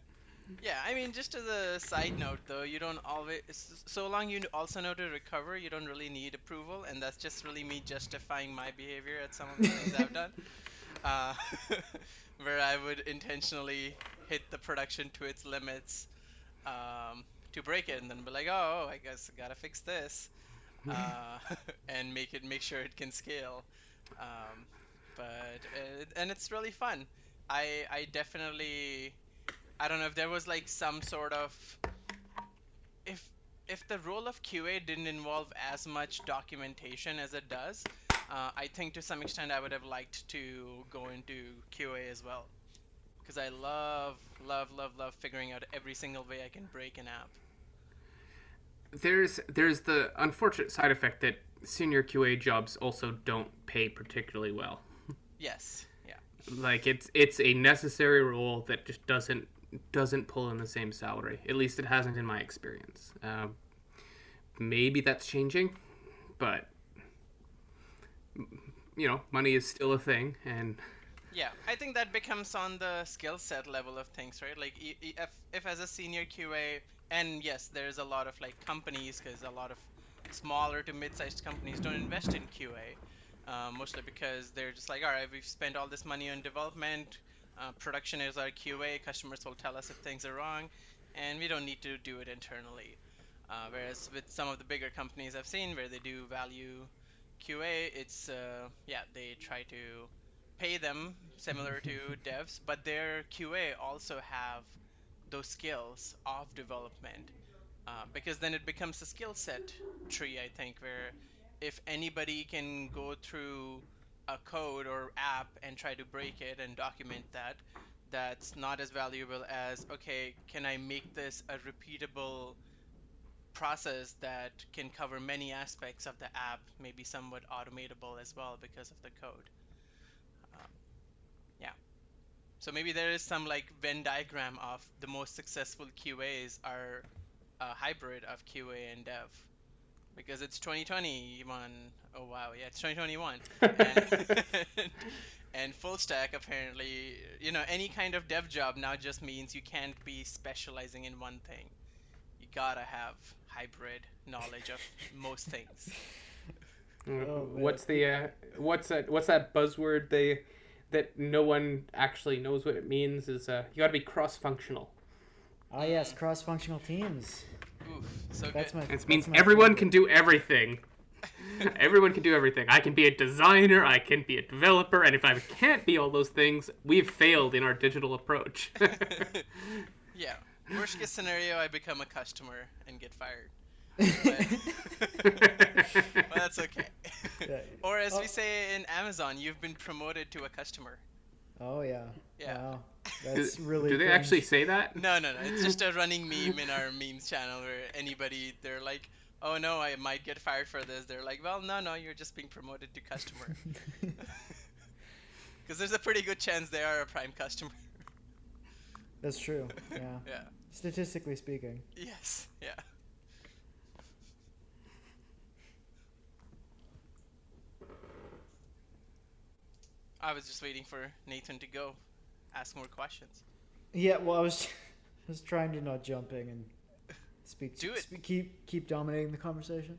Yeah, I mean, just as a side note, though, you don't always. So long you also know to recover, you don't really need approval, and that's just really me justifying my behavior at some of the things I've done. [laughs] Uh, [laughs] where I would intentionally hit the production to its limits um, to break it, and then be like, "Oh, I guess I gotta fix this," [laughs] uh, and make it make sure it can scale. Um, but uh, and it's really fun. I I definitely I don't know if there was like some sort of if if the role of QA didn't involve as much documentation as it does, uh, I think to some extent I would have liked to go into QA as well, because I love love love love figuring out every single way I can break an app. There's there's the unfortunate side effect that senior QA jobs also don't pay particularly well. Yes. Yeah. Like it's it's a necessary role that just doesn't doesn't pull in the same salary. At least it hasn't in my experience. Um, maybe that's changing, but you know, money is still a thing, and yeah, I think that becomes on the skill set level of things, right? Like if if as a senior QA, and yes, there's a lot of like companies because a lot of smaller to mid-sized companies don't invest in QA uh, mostly because they're just like, all right, we've spent all this money on development. Uh, production is our QA. Customers will tell us if things are wrong, and we don't need to do it internally. Uh, whereas with some of the bigger companies I've seen where they do value QA, it's uh, yeah they try to pay them similar to [laughs] devs, but their QA also have those skills of development uh, because then it becomes a skill set tree I think where if anybody can go through a code or app and try to break it and document that, that's not as valuable as okay, can I make this a repeatable process that can cover many aspects of the app, maybe somewhat automatable as well because of the code. Um, yeah. So maybe there is some like Venn diagram of the most successful QAs are a hybrid of QA and dev because it's 2021. Oh wow, yeah, it's 2021. [laughs] and, [laughs] and full stack apparently, you know, any kind of dev job now just means you can't be specializing in one thing. You gotta have hybrid knowledge of most things. [laughs] Oh, what's the uh, what's that what's that buzzword they that no one actually knows what it means is uh, you got to be cross functional. Ah yes, cross functional teams. Oof, so that's good. My, it means everyone favorite. can do everything. [laughs] everyone can do everything. I can be a designer, I can be a developer, and if I can't be all those things, we've failed in our digital approach. [laughs] [laughs] yeah. Worst case scenario, I become a customer and get fired. But, that's okay. Yeah. or as oh. we say in Amazon, you've been promoted to a customer. Oh yeah. Yeah. Wow. That's really. Do they actually say that? No, no, no. It's just a running meme in our memes channel where anybody they're like, "Oh no, I might get fired for this." They're like, "Well, no, no, you're just being promoted to customer." [laughs] [laughs] Because there's a pretty good chance they are a prime customer. [laughs] That's true. Yeah. yeah. Statistically speaking. Yes. Yeah. I was just waiting for Nathan to go ask more questions. Yeah, well, I was just trying to not jump in and speak. Do it. Speak, keep keep dominating the conversation.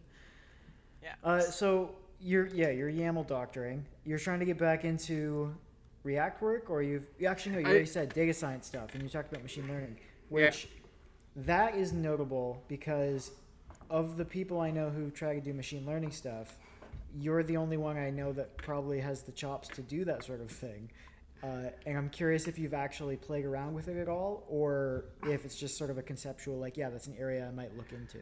Yeah. Uh, so you're yeah you're YAML doctoring. You're trying to get back into React work, or you've you actually no you I, already said data science stuff, and you talked about machine learning, which yeah. that is notable because of the people I know who try to do machine learning stuff, you're the only one I know that probably has the chops to do that sort of thing. Uh, and I'm curious if you've actually played around with it at all, or if it's just sort of a conceptual, like, yeah, that's an area I might look into.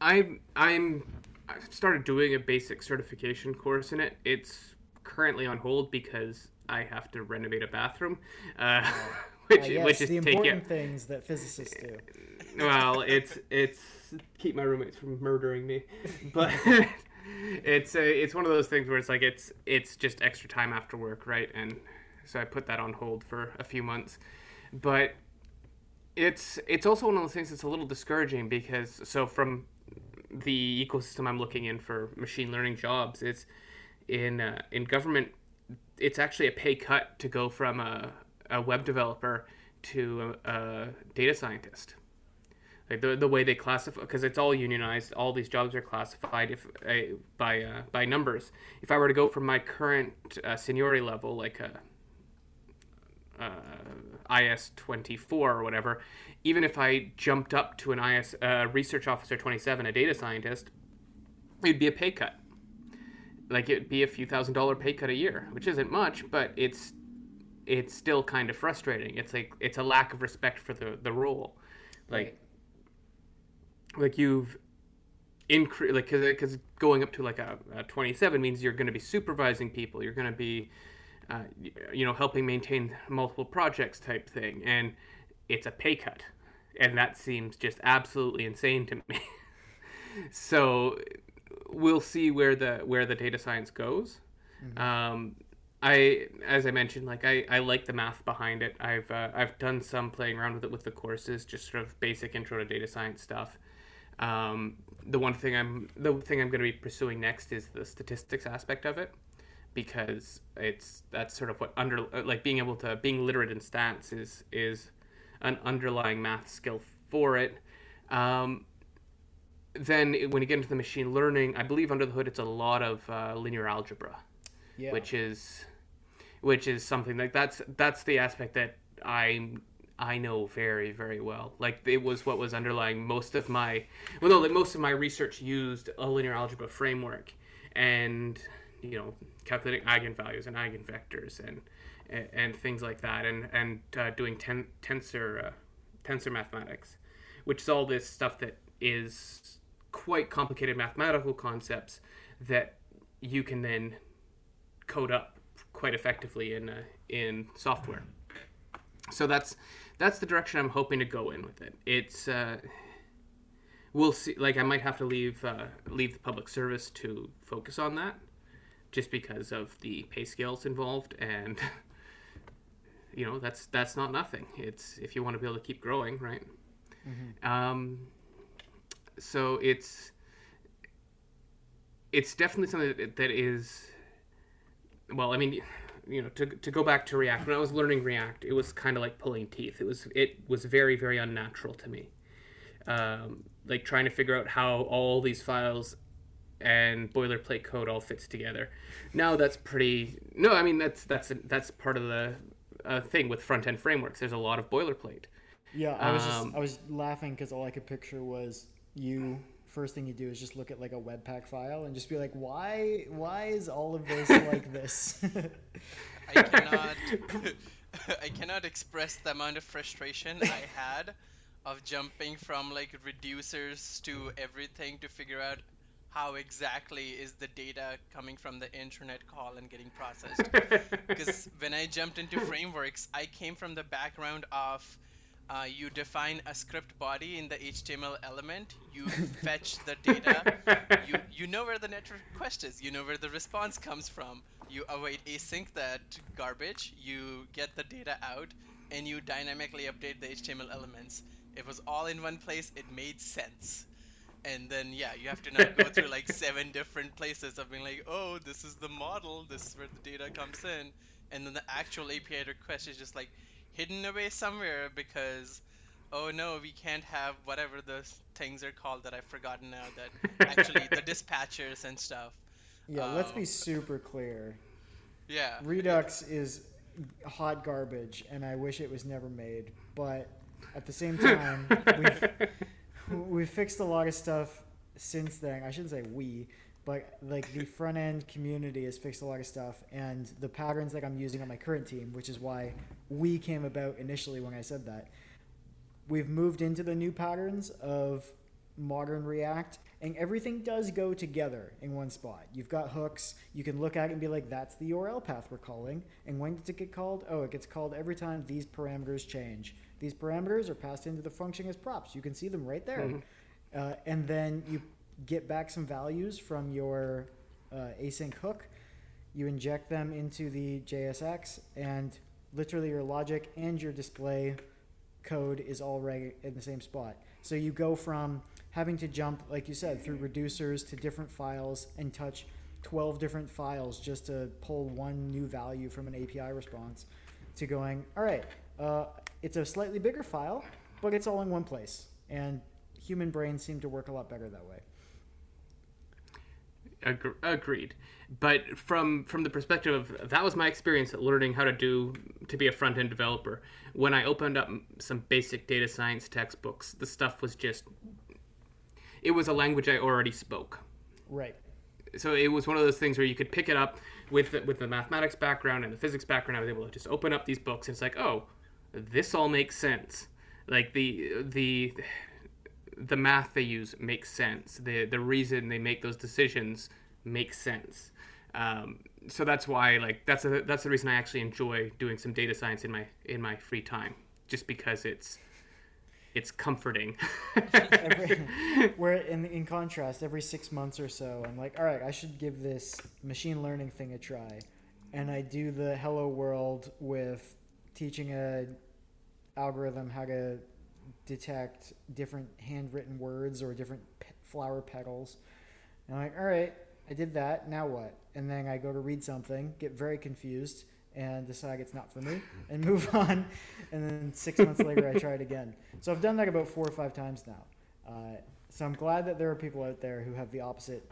I'm I'm I started doing a basic certification course in it. It's currently on hold because I have to renovate a bathroom, uh, [laughs] which uh, yes, which is the important things that physicists do. [laughs] Well, it's it's keep my roommates from murdering me, [laughs] but it's a, it's one of those things where it's like it's it's just extra time after work, right? And so I put that on hold for a few months. but it's it's also one of those things that's a little discouraging because so from the ecosystem I'm looking in for machine learning jobs, it's in uh, in government. It's actually a pay cut to go from a, a web developer to a, a data scientist. Like the, the way they classify, because it's all unionized. All these jobs are classified if uh, by uh, by numbers. If I were to go from my current uh, seniority level, like a uh, IS 24 or whatever, even if I jumped up to an IS uh, research officer 27, a data scientist, it'd be a pay cut. Like it'd be a few thousand dollar pay cut a year, which isn't much, but it's it's still kind of frustrating. It's like it's a lack of respect for the the role, like right. like you've increase like because going up to like a, a 27 means you're going to be supervising people, you're going to be uh, you know, helping maintain multiple projects type thing, and it's a pay cut, and that seems just absolutely insane to me. [laughs] so we'll see where the where the data science goes. Mm-hmm. Um, I, as I mentioned, like I, I like the math behind it. I've uh, I've done some playing around with it with the courses, just sort of basic intro to data science stuff. Um, the one thing I'm the thing I'm going to be pursuing next is the statistics aspect of it because it's that's sort of what under like being able to being literate in stats is is an underlying math skill for it. Um, then when you get into the machine learning, I believe under the hood it's a lot of uh, linear algebra, yeah. which is which is something like that's that's the aspect that I I know very very well. Like it was what was underlying most of my well no like most of my research used a linear algebra framework, and you know calculating eigenvalues and eigenvectors and and, and things like that, and and uh, doing ten, tensor uh, tensor mathematics, which is all this stuff that is quite complicated mathematical concepts that you can then code up quite effectively in uh, in software. So that's that's the direction I'm hoping to go in with it. It's uh, we'll see. Like I might have to leave uh, leave the public service to focus on that, just because of the pay scales involved and [laughs] you know that's that's not nothing. It's if you want to be able to keep growing right? Mm-hmm. um, so it's it's definitely something that, that is well i mean you know to, to go back to react when i was learning react it was kind of like pulling teeth. It was it was very very unnatural to me. Um, like trying to figure out how all these files and boilerplate code all fits together. Now that's pretty. No, I mean that's that's that's part of the uh, thing with front end frameworks. There's a lot of boilerplate. Yeah, I was um, just I was laughing because all I could picture was you. First thing you do is just look at like a Webpack file and just be like, why why is all of this [laughs] like this? I cannot [laughs] I cannot express the amount of frustration I had of jumping from like reducers to everything to figure out how exactly is the data coming from the internet call and getting processed. [laughs] Because when I jumped into [laughs] frameworks, I came from the background of uh, you define a script body in the HTML element, you [laughs] fetch the data, you, you know where the net request is, you know where the response comes from, you await async that garbage, you get the data out, and you dynamically update the HTML elements. It was all in one place, it made sense and then yeah you have to now go through like seven [laughs] different places of being like oh this is the model. This is where the data comes in. And then the actual api request is just like hidden away somewhere because oh no we can't have whatever the things are called that i've forgotten now that actually the [laughs] dispatchers and stuff. Yeah um, let's be um, super clear. Yeah. Redux is hot garbage and i wish it was never made but at the same time we've [laughs] we fixed a lot of stuff since then. I shouldn't say we, but like the front end community has fixed a lot of stuff, and the patterns that I'm using on my current team, which is why we came about initially when I said that. We've moved into the new patterns of modern React, and everything does go together in one spot. You've got hooks. You can look at it and be like, that's the URL path we're calling. And when does it get called? Oh, it gets called every time these parameters change. These parameters are passed into the function as props. You can see them right there. Mm-hmm. Uh, and then you get back some values from your uh, async hook. You inject them into the JSX, and literally your logic and your display code is all right in the same spot. So you go from having to jump, like you said, through reducers to different files and touch 12 different files just to pull one new value from an API response to going, all right, uh, it's a slightly bigger file, but it's all in one place. And human brains seem to work a lot better that way. Ag- agreed but from from the perspective of that was my experience at learning how to do to be a front end developer when i opened up some basic data science textbooks the stuff was just it was a language i already spoke Right. so it was one of those things where you could pick it up with the, with the mathematics background and the physics background i was able to just open up these books and it's like oh this all makes sense like the the the math they use makes sense. The the reason they make those decisions makes sense. Um, so that's why like that's a, that's the reason I actually enjoy doing some data science in my in my free time, just because it's it's comforting. Every, [laughs] where in in contrast, every six months or so, I'm like, all right, I should give this machine learning thing a try, and I do the hello world with teaching a algorithm how to detect different handwritten words or different pe- flower petals. And I'm like, all right, I did that. Now what? And then I go to read something, get very confused, and decide it's not for me, [laughs] and move on. And then six months later, I try it again. So I've done that about four or five times now. Uh, so I'm glad that there are people out there who have the opposite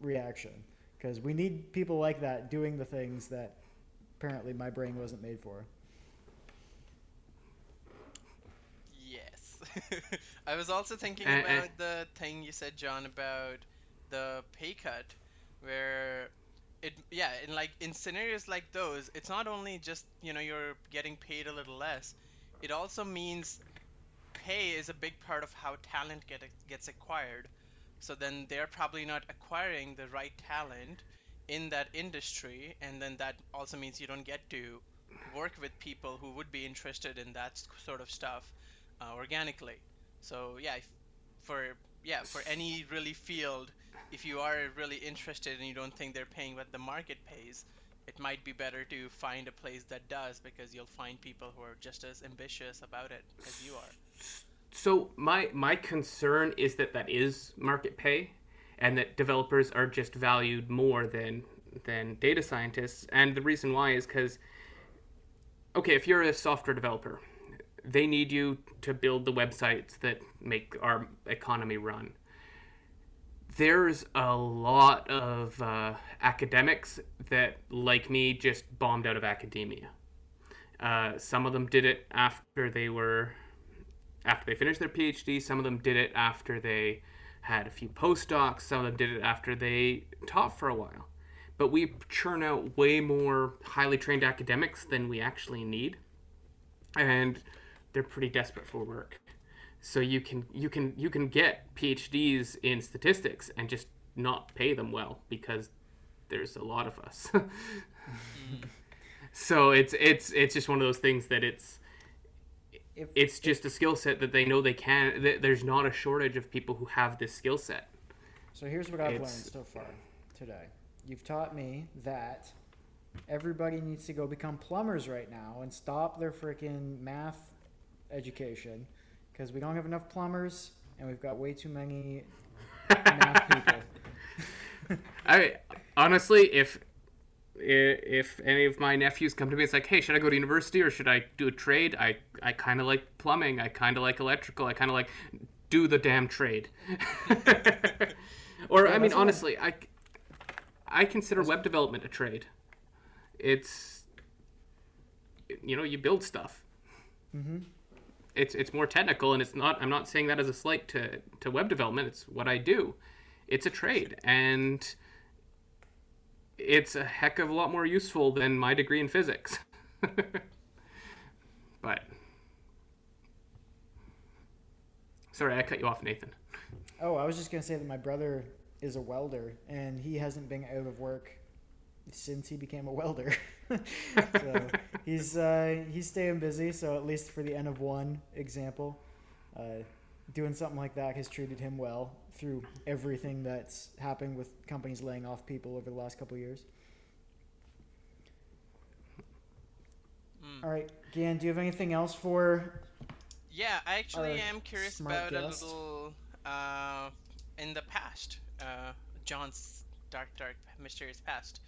reaction, because we need people like that doing the things that apparently my brain wasn't made for. Yes. [laughs] I was also thinking Uh, uh. about the thing you said, John, about the pay cut, where it, yeah, in like in scenarios like those, it's not only just you know you're getting paid a little less, it also means pay is a big part of how talent get gets acquired. So then they're probably not acquiring the right talent in that industry, and then that also means you don't get to work with people who would be interested in that sort of stuff uh, organically. So yeah, if, for yeah for any really field, if you are really interested and you don't think they're paying what the market pays, it might be better to find a place that does because you'll find people who are just as ambitious about it as you are. So my my concern is that that is market pay, and that developers are just valued more than than data scientists. And the reason why is because, okay, if you're a software developer, they need you to build the websites that make our economy run. There's a lot of uh, academics that, like me, just bombed out of academia. Uh, some of them did it after they were after they finished their PhD. Some of them did it after they had a few postdocs. Some of them did it after they taught for a while. But we churn out way more highly trained academics than we actually need, and they're pretty desperate for work. So you can you can you can get PhDs in statistics and just not pay them well because there's a lot of us. [laughs] so it's it's it's just one of those things that it's If, it's just a skill set that they know they can th- there's not a shortage of people who have this skill set So here's what I've It's- learned so far today. You've taught me that everybody needs to go become plumbers right now and stop their freaking math education because we don't have enough plumbers and we've got way too many math [laughs] people. i honestly if if any of my nephews come to me it's like hey should i go to university or should i do a trade? I i kind of like plumbing i kind of like electrical i kind of like do the damn trade. [laughs] Or Yeah, i mean that's what I- honestly i i consider web development a trade. It's you know you build stuff. Mm-hmm. It's it's more technical and it's not i'm not saying that as a slight to to web development. It's what i do. It's a trade and it's a heck of a lot more useful than my degree in physics. [laughs] But sorry i cut you off nathan. Oh, I was just gonna say that my brother is a welder and he hasn't been out of work since he became a welder. [laughs] so he's uh, he's staying busy. So at least for the N of one example, uh, doing something like that has treated him well through everything that's happened with companies laying off people over the last couple of years. Mm. All right, Gan, do you have anything else for? Yeah, I actually am curious about guest. a little uh, in the past, uh, John's dark, dark, mysterious past.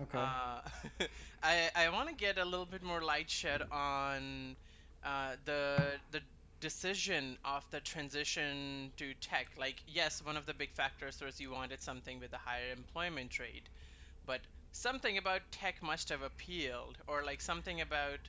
Okay. Uh, [laughs] I I want to get a little bit more light shed on uh, the the decision of the transition to tech. Like, yes, one of the big factors was you wanted something with a higher employment rate, but something about tech must have appealed, or like something about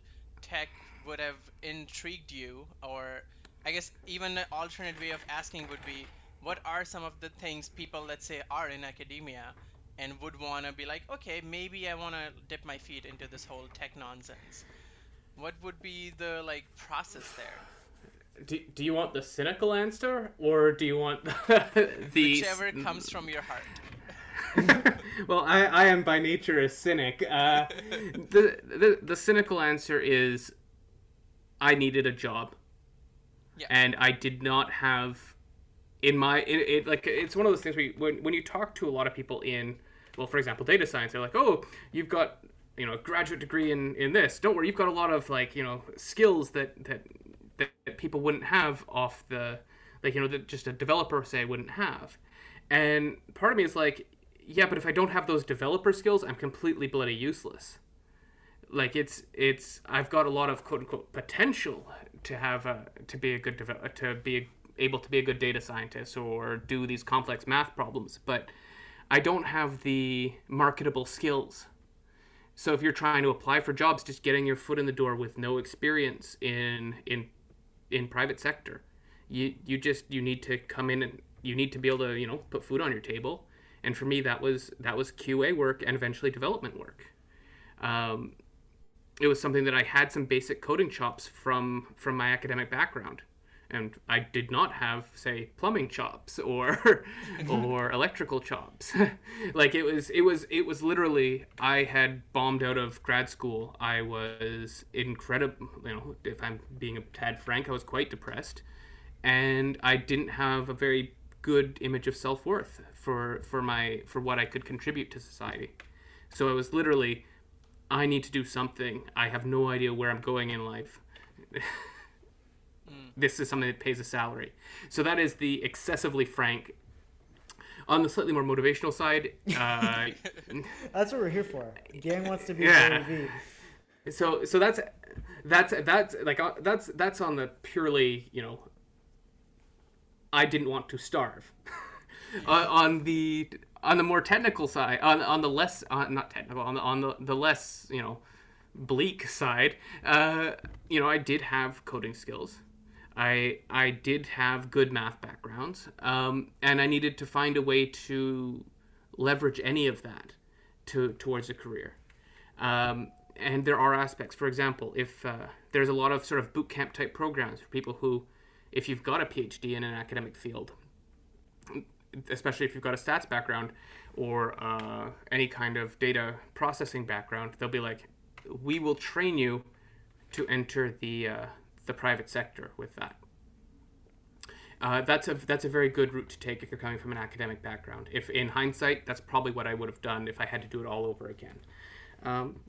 tech would have intrigued you, or I guess even an alternate way of asking would be, what are some of the things people, let's say, are in academia and would want to be like, okay, maybe I want to dip my feet into this whole tech nonsense. What would be the like process there? Do, do you want the cynical answer or do you want [laughs] the Whichever comes from your heart. [laughs] well, I, I am by nature a cynic. Uh, the, the the cynical answer is, I needed a job, Yeah. and I did not have, in my it, it like it's one of those things you, when when you talk to a lot of people in, well, for example, data science, they're like, oh, you've got you know a graduate degree in in this. Don't worry, you've got a lot of like you know skills that that that, people wouldn't have off the like you know that just a developer say wouldn't have. And part of me is like, yeah, but if I don't have those developer skills, I'm completely bloody useless. Like it's it's I've got a lot of quote unquote potential to have a to be a good develop to be able to be a good data scientist or do these complex math problems, but I don't have the marketable skills. So if you're trying to apply for jobs, just getting your foot in the door with no experience in in in private sector, you you just you need to come in and you need to be able to you know put food on your table. And for me, that was that was QA work and eventually development work. Um, it was something that I had some basic coding chops from from my academic background, and I did not have say plumbing chops or [laughs] or electrical chops. [laughs] like it was it was it was literally I had bombed out of grad school. I was incredible. You know, if I'm being a tad frank, I was quite depressed, and I didn't have a very good image of self worth for for my for what I could contribute to society. So it was literally I need to do something. I have no idea where I'm going in life. [laughs] This is something that pays a salary. So that is the excessively frank. On the slightly more motivational side, uh, [laughs] That's what we're here for. Gang wants to be Yeah. Gary V. so so that's that's that's like uh, that's that's on the purely you know i didn't want to starve on, on the on the more technical side on on the less uh, not technical on the on the, the less you know bleak side uh you know i did have coding skills i i did have good math backgrounds um and i needed to find a way to leverage any of that to towards a career um, and there are aspects. For example, if uh, there's a lot of sort of boot camp type programs for people who, if you've got a PhD in an academic field, especially if you've got a stats background or uh, any kind of data processing background, they'll be like, "We will train you to enter the uh, the private sector with that." Uh, that's a that's a very good route to take if you're coming from an academic background. If in hindsight, that's probably what I would have done if I had to do it all over again. Um,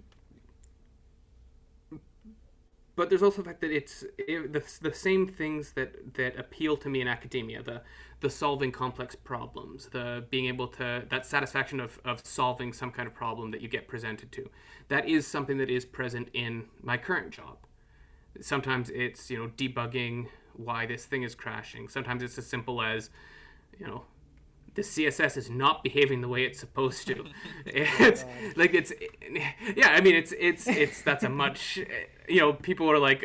but there's also the fact that it's it, the, the same things that that appeal to me in academia the the solving complex problems the being able to that satisfaction of, of solving some kind of problem that you get presented to that is something that is present in my current job sometimes it's you know debugging why this thing is crashing. Sometimes it's as simple as you know the css is not behaving the way it's supposed to. [laughs] It's like it's yeah i mean it's it's it's that's a much you know people are like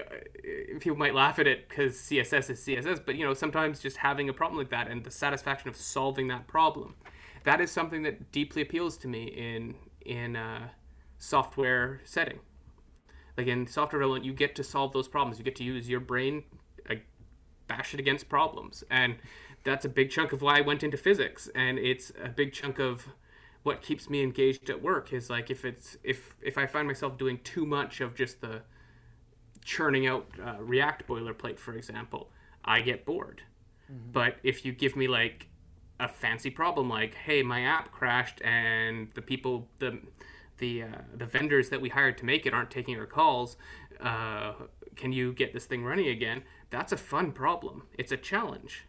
people might laugh at it because css is css but you know sometimes just having a problem like that and the satisfaction of solving that problem that is something that deeply appeals to me in in a software setting like in software development you get to solve those problems. You get to use your brain like bash it against problems. And that's a big chunk of why i went into physics. And it's a big chunk of what keeps me engaged at work is like if it's if if i find myself doing too much of just the churning out uh, react boilerplate for example i get bored. But if you give me like a fancy problem like hey my app crashed and the people the the uh, the vendors that we hired to make it aren't taking our calls Uh, can you get this thing running again? That's a fun problem. It's a challenge,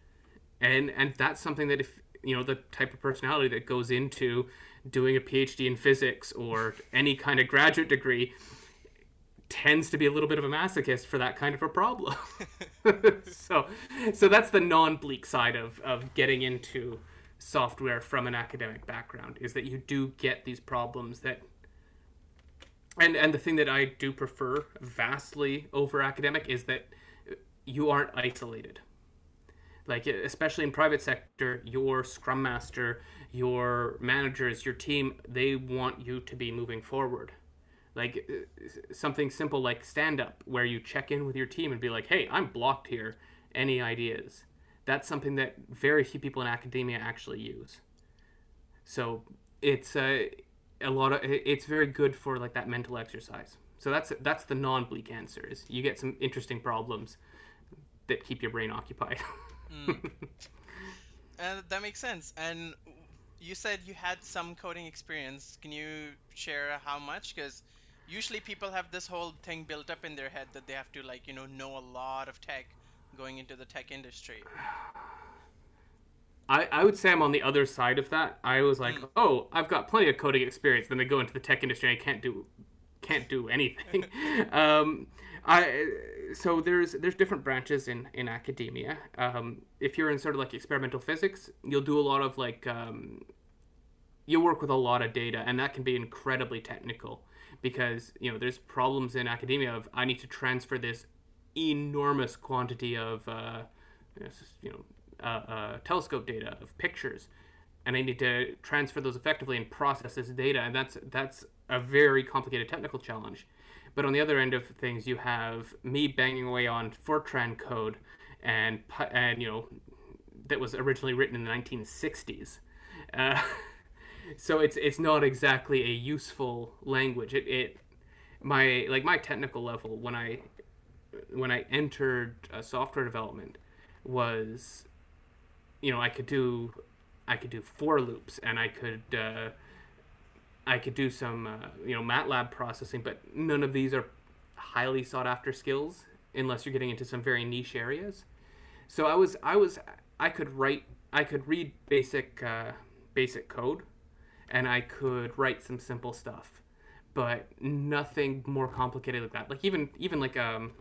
and and that's something that if you know the type of personality that goes into doing a PhD in physics or any kind of graduate degree tends to be a little bit of a masochist for that kind of a problem. [laughs] [laughs] so so that's the non-bleak side of of getting into software from an academic background is that you do get these problems that and and the thing that I do prefer vastly over academic is that you aren't isolated. Like especially in private sector, your scrum master, your managers, your team, they want you to be moving forward. Like something simple like stand up where you check in with your team and be like, "Hey, I'm blocked here. Any ideas?" That's something that very few people in academia actually use. So, it's uh, a lot of it's very good for like that mental exercise. So that's that's the non-bleak answer is you get some interesting problems that keep your brain occupied. mm. [laughs] Uh, that makes sense. And you said you had some coding experience. Can you share how much? Because usually people have this whole thing built up in their head that they have to like you know know a lot of tech going into the tech industry. [sighs] [sighs] I, I would say I'm on the other side of that. I was like, mm. oh, I've got plenty of coding experience. Then I go into the tech industry, and I can't do can't do anything. [laughs] um, I so there's there's different branches in in academia. Um, if you're in sort of like experimental physics, you'll do a lot of like um, you'll work with a lot of data, and that can be incredibly technical because you know there's problems in academia of I need to transfer this enormous quantity of uh, you know uh, uh, telescope data of pictures, and I need to transfer those effectively and process this data, and that's that's a very complicated technical challenge. But on the other end of things, you have me banging away on Fortran code, and and you know that was originally written in the 1960s. Uh, [laughs] so it's it's not exactly a useful language. It, it my like my technical level when I when I entered uh, software development was you know, I could do I could do for loops and I could uh, I could do some uh, you know MATLAB processing, but none of these are highly sought after skills unless you're getting into some very niche areas. So I was I was I could write I could read basic uh, basic code, and I could write some simple stuff, but nothing more complicated like that. Like even even like um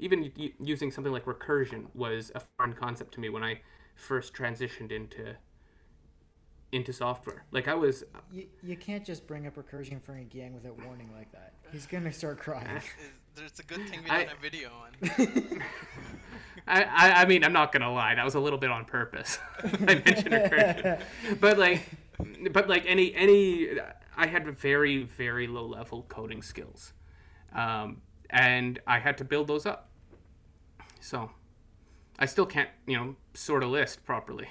even using something like recursion was a foreign concept to me when I first transitioned into into software. Like I was. You, you can't just bring up recursion for a gang without warning like that. He's gonna start crying. There's a good thing we don't I, have video on. [laughs] I, I, I mean I'm not gonna lie that was a little bit on purpose. [laughs] I mentioned recursion, but like, but like any any I had very very low level coding skills, um, and I had to build those up. So I still can't, you know, sort a list properly.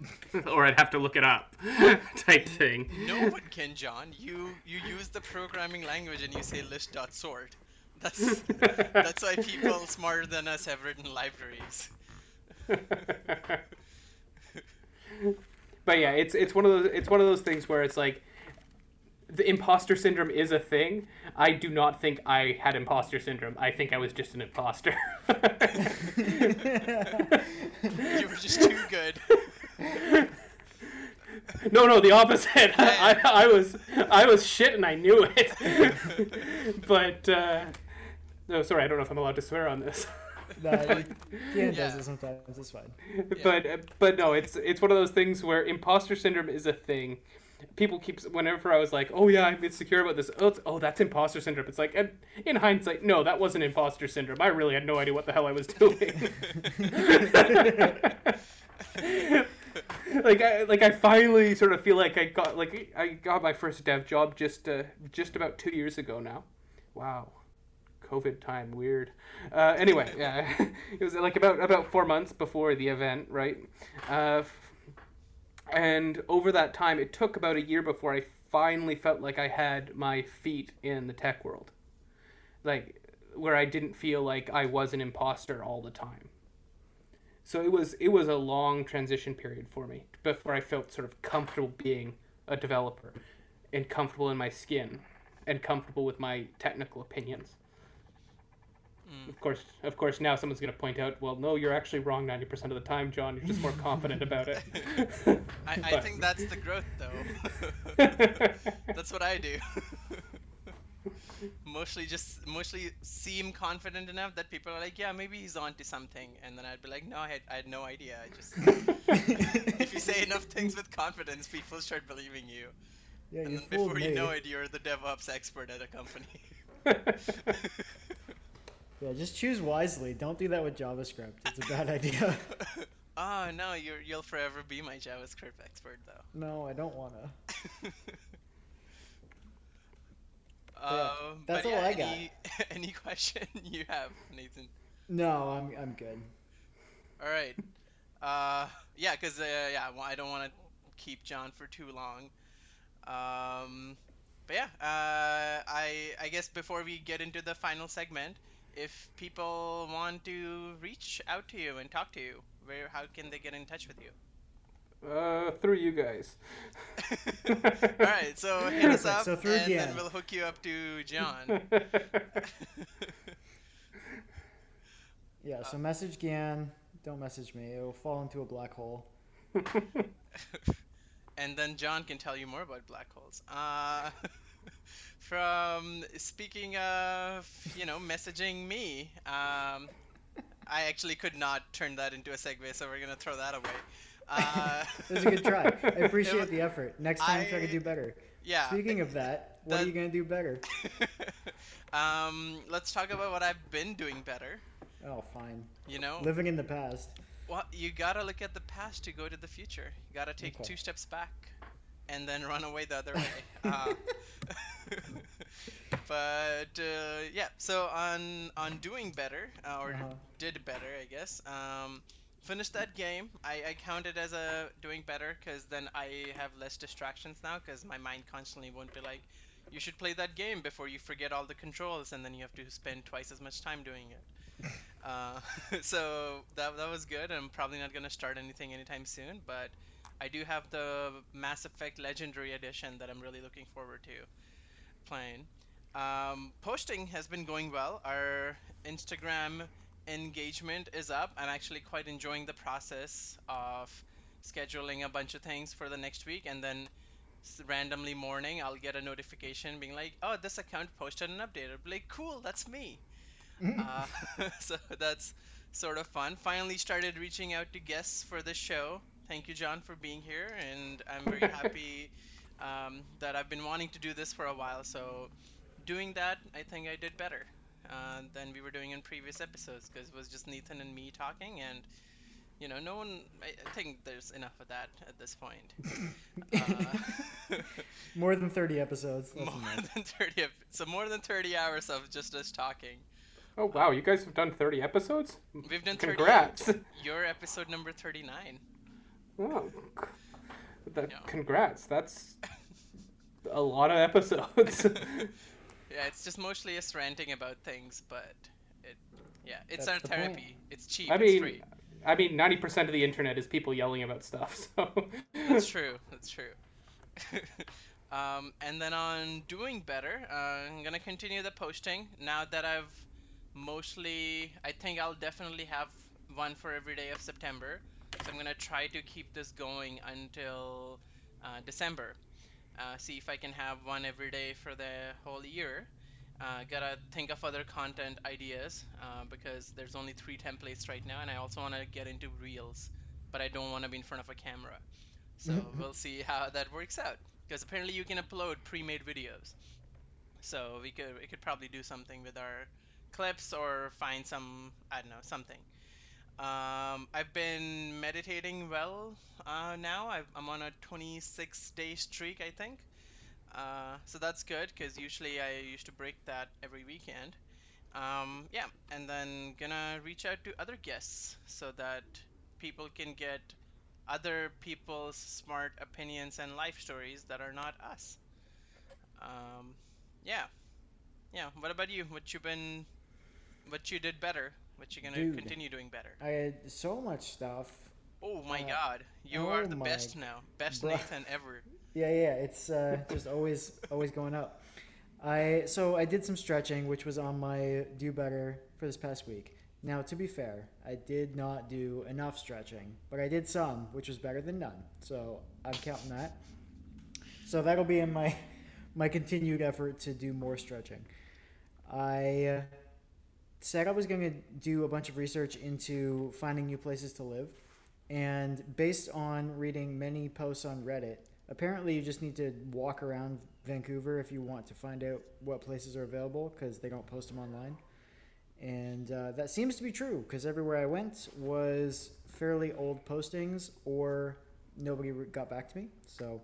[laughs] or I'd have to look it up, [laughs] type thing. No one can, John. You you use the programming language and you say list.sort. That's [laughs] that's why people smarter than us have written libraries. but yeah, it's it's one of those it's one of those things where it's like the imposter syndrome is a thing. I do not think I had imposter syndrome. I think I was just an imposter. [laughs] you were just too good. No, no, the opposite. I, I, I, was I was shit and I knew it. [laughs] but uh, no, sorry, I don't know if I'm allowed to swear on this. no, you, yeah, does it sometimes. It's fine. But but no, it's it's one of those things where imposter syndrome is a thing people keep whenever I was like, "Oh yeah, I'm insecure about this." Oh, oh that's imposter syndrome. It's like, in hindsight, no, that wasn't imposter syndrome. I really had no idea what the hell I was doing. [laughs] like I like I finally sort of feel like I got like I got my first dev job just uh, just about two years ago now. Wow. COVID time, weird. Uh, anyway, yeah, [laughs] it was like about about four months before the event, right? Uh, and over that time, it took about a year before I finally felt like I had my feet in the tech world. Like, where I didn't feel like I was an imposter all the time. So it was it was a long transition period for me before I felt sort of comfortable being a developer and comfortable in my skin and comfortable with my technical opinions. Mm. Of course, of course. Now someone's going to point out, well, no, you're actually wrong ninety percent of the time, John. You're just more confident about it. [laughs] I, I think that's the growth, though. [laughs] that's what I do. [laughs] mostly just mostly seem confident enough that people are like, yeah, maybe he's onto something, and then I'd be like, no, I had, I had no idea. I just if you say enough things with confidence, people start believing you, Yeah, and you then before me. you know it, you're the DevOps expert at a company. Yeah, just choose wisely. Don't do that with JavaScript. It's a bad idea. [laughs] oh no, you're you'll forever be my JavaScript expert, though. no, I don't wanna. [laughs] Um, that's but yeah, all I got. any, [laughs] any question you have, Nathan? No, I'm I'm good. All right. Uh, yeah, because uh, yeah, I don't want to keep John for too long. Um, but yeah, uh, I I guess before we get into the final segment, if people want to reach out to you and talk to you, where how can they get in touch with you? uh, through you guys. [laughs] All right, so hit us up, so through and then we'll hook you up to John. [laughs] Yeah, so message Gian. Don't message me. It will fall into a black hole. [laughs] and then John can tell you more about black holes. Uh, [laughs] from speaking of, you know, messaging me, um, I actually could not turn that into a segue, so we're gonna throw that away. Uh, It was a good try. [laughs] I appreciate was- the effort. Next time, try to I- do better. yeah. Speaking of that, what that- are you gonna do better? [laughs] um, let's talk about what I've been doing better. Oh, fine. You know, Living in the past. well, you gotta look at the past to go to the future. You gotta take Okay. two steps back, and then run away the other way. [laughs] Uh, [laughs] but uh, yeah, so on on doing better uh, or Uh-huh. did better, I guess. Um, finished that game. I, I count it as a doing better because then I have less distractions now because my mind constantly won't be like, you should play that game before you forget all the controls and then you have to spend twice as much time doing it. [laughs] Uh, so that, that was good. I'm probably not going to start anything anytime soon, but I do have the Mass Effect Legendary Edition that I'm really looking forward to playing. Um, posting has been going well. Our Instagram engagement is up. I'm actually quite enjoying the process of scheduling a bunch of things for the next week and then randomly morning I'll get a notification being like, "Oh, this account posted an update." I'll be like, "Cool, that's me." uh, [laughs] so that's sort of fun. Finally started reaching out to guests for the show. Thank you, John, for being here, and I'm very [laughs] happy um, that I've been wanting to do this for a while. So doing that, I think I did better uh, than we were doing in previous episodes because it was just Nathan and me talking, and you know, no one. I, I think there's enough of that at this point. [laughs] Uh, [laughs] More than 30 episodes. More enough. than 30 so more than 30 hours of just us talking oh wow, you guys have done thirty episodes. we've done 30 Congrats. your episode number 39 Oh, that, Yeah. congrats. That's a lot of episodes. [laughs] yeah it's just mostly us ranting about things but it yeah it's That's our the point. therapy it's cheap I it's mean, free I mean, ninety percent of the internet is people yelling about stuff. So that's [laughs] true that's true [laughs] um, and then on doing better uh, i'm gonna continue the posting now that i've mostly i think i'll definitely have one for every day of september so i'm gonna try to keep this going until uh, december. Uh, see if i can have one every day for the whole year. Uh, gotta think of other content ideas uh, because there's only three templates right now and i also want to get into reels but i don't want to be in front of a camera. So [laughs] we'll see how that works out because apparently you can upload pre-made videos. So we could we could probably do something with our clips or find some i don't know something um, i've been meditating well uh, now I've, i'm on a 26 day streak i think uh, so that's good because usually i used to break that every weekend um, yeah and then gonna reach out to other guests so that people can get other people's smart opinions and life stories that are not us. Um, yeah, yeah. What about you? What you been? What you did better? What you're gonna Dude. continue doing better? I had so much stuff. Oh my uh, God, you oh are the best now, best bro- Nathan ever. [laughs] Yeah, yeah, it's uh, just always always going up. I so I did some stretching, which was on my do better for this past week. Now, to be fair, I did not do enough stretching, but I did some, which was better than none. So I'm counting that. So that'll be in my [laughs] my continued effort to do more stretching. I uh, said I was going to do a bunch of research into finding new places to live, and based on reading many posts on Reddit, apparently you just need to walk around Vancouver if you want to find out what places are available because they don't post them online. And uh, that seems to be true because everywhere I went was fairly old postings or nobody got back to me. So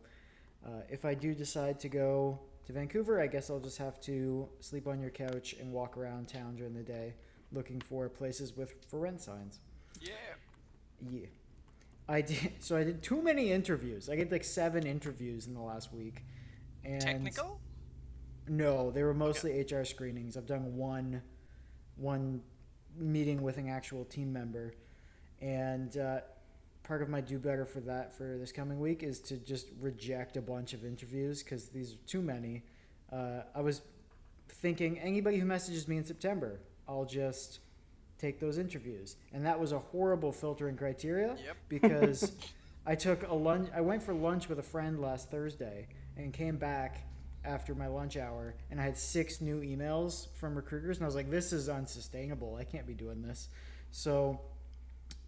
uh, if I do decide to go to Vancouver, I guess I'll just have to sleep on your couch and walk around town during the day looking for places with for rent signs. Yeah. Yeah. I did [laughs] so I did too many interviews. I did like seven interviews in the last week. And Technical? No, they were mostly HR screenings. I've done one one meeting with an actual team member. And uh, part of my do better for that for this coming week is to just reject a bunch of interviews because these are too many. Uh, I was thinking anybody who messages me in September, I'll just take those interviews. And that was a horrible filtering criteria Yep. [laughs] because I took a lunch. I went for lunch with a friend last Thursday and came back after my lunch hour, and I had six new emails from recruiters, and I was like, "This is unsustainable. I can't be doing this." So,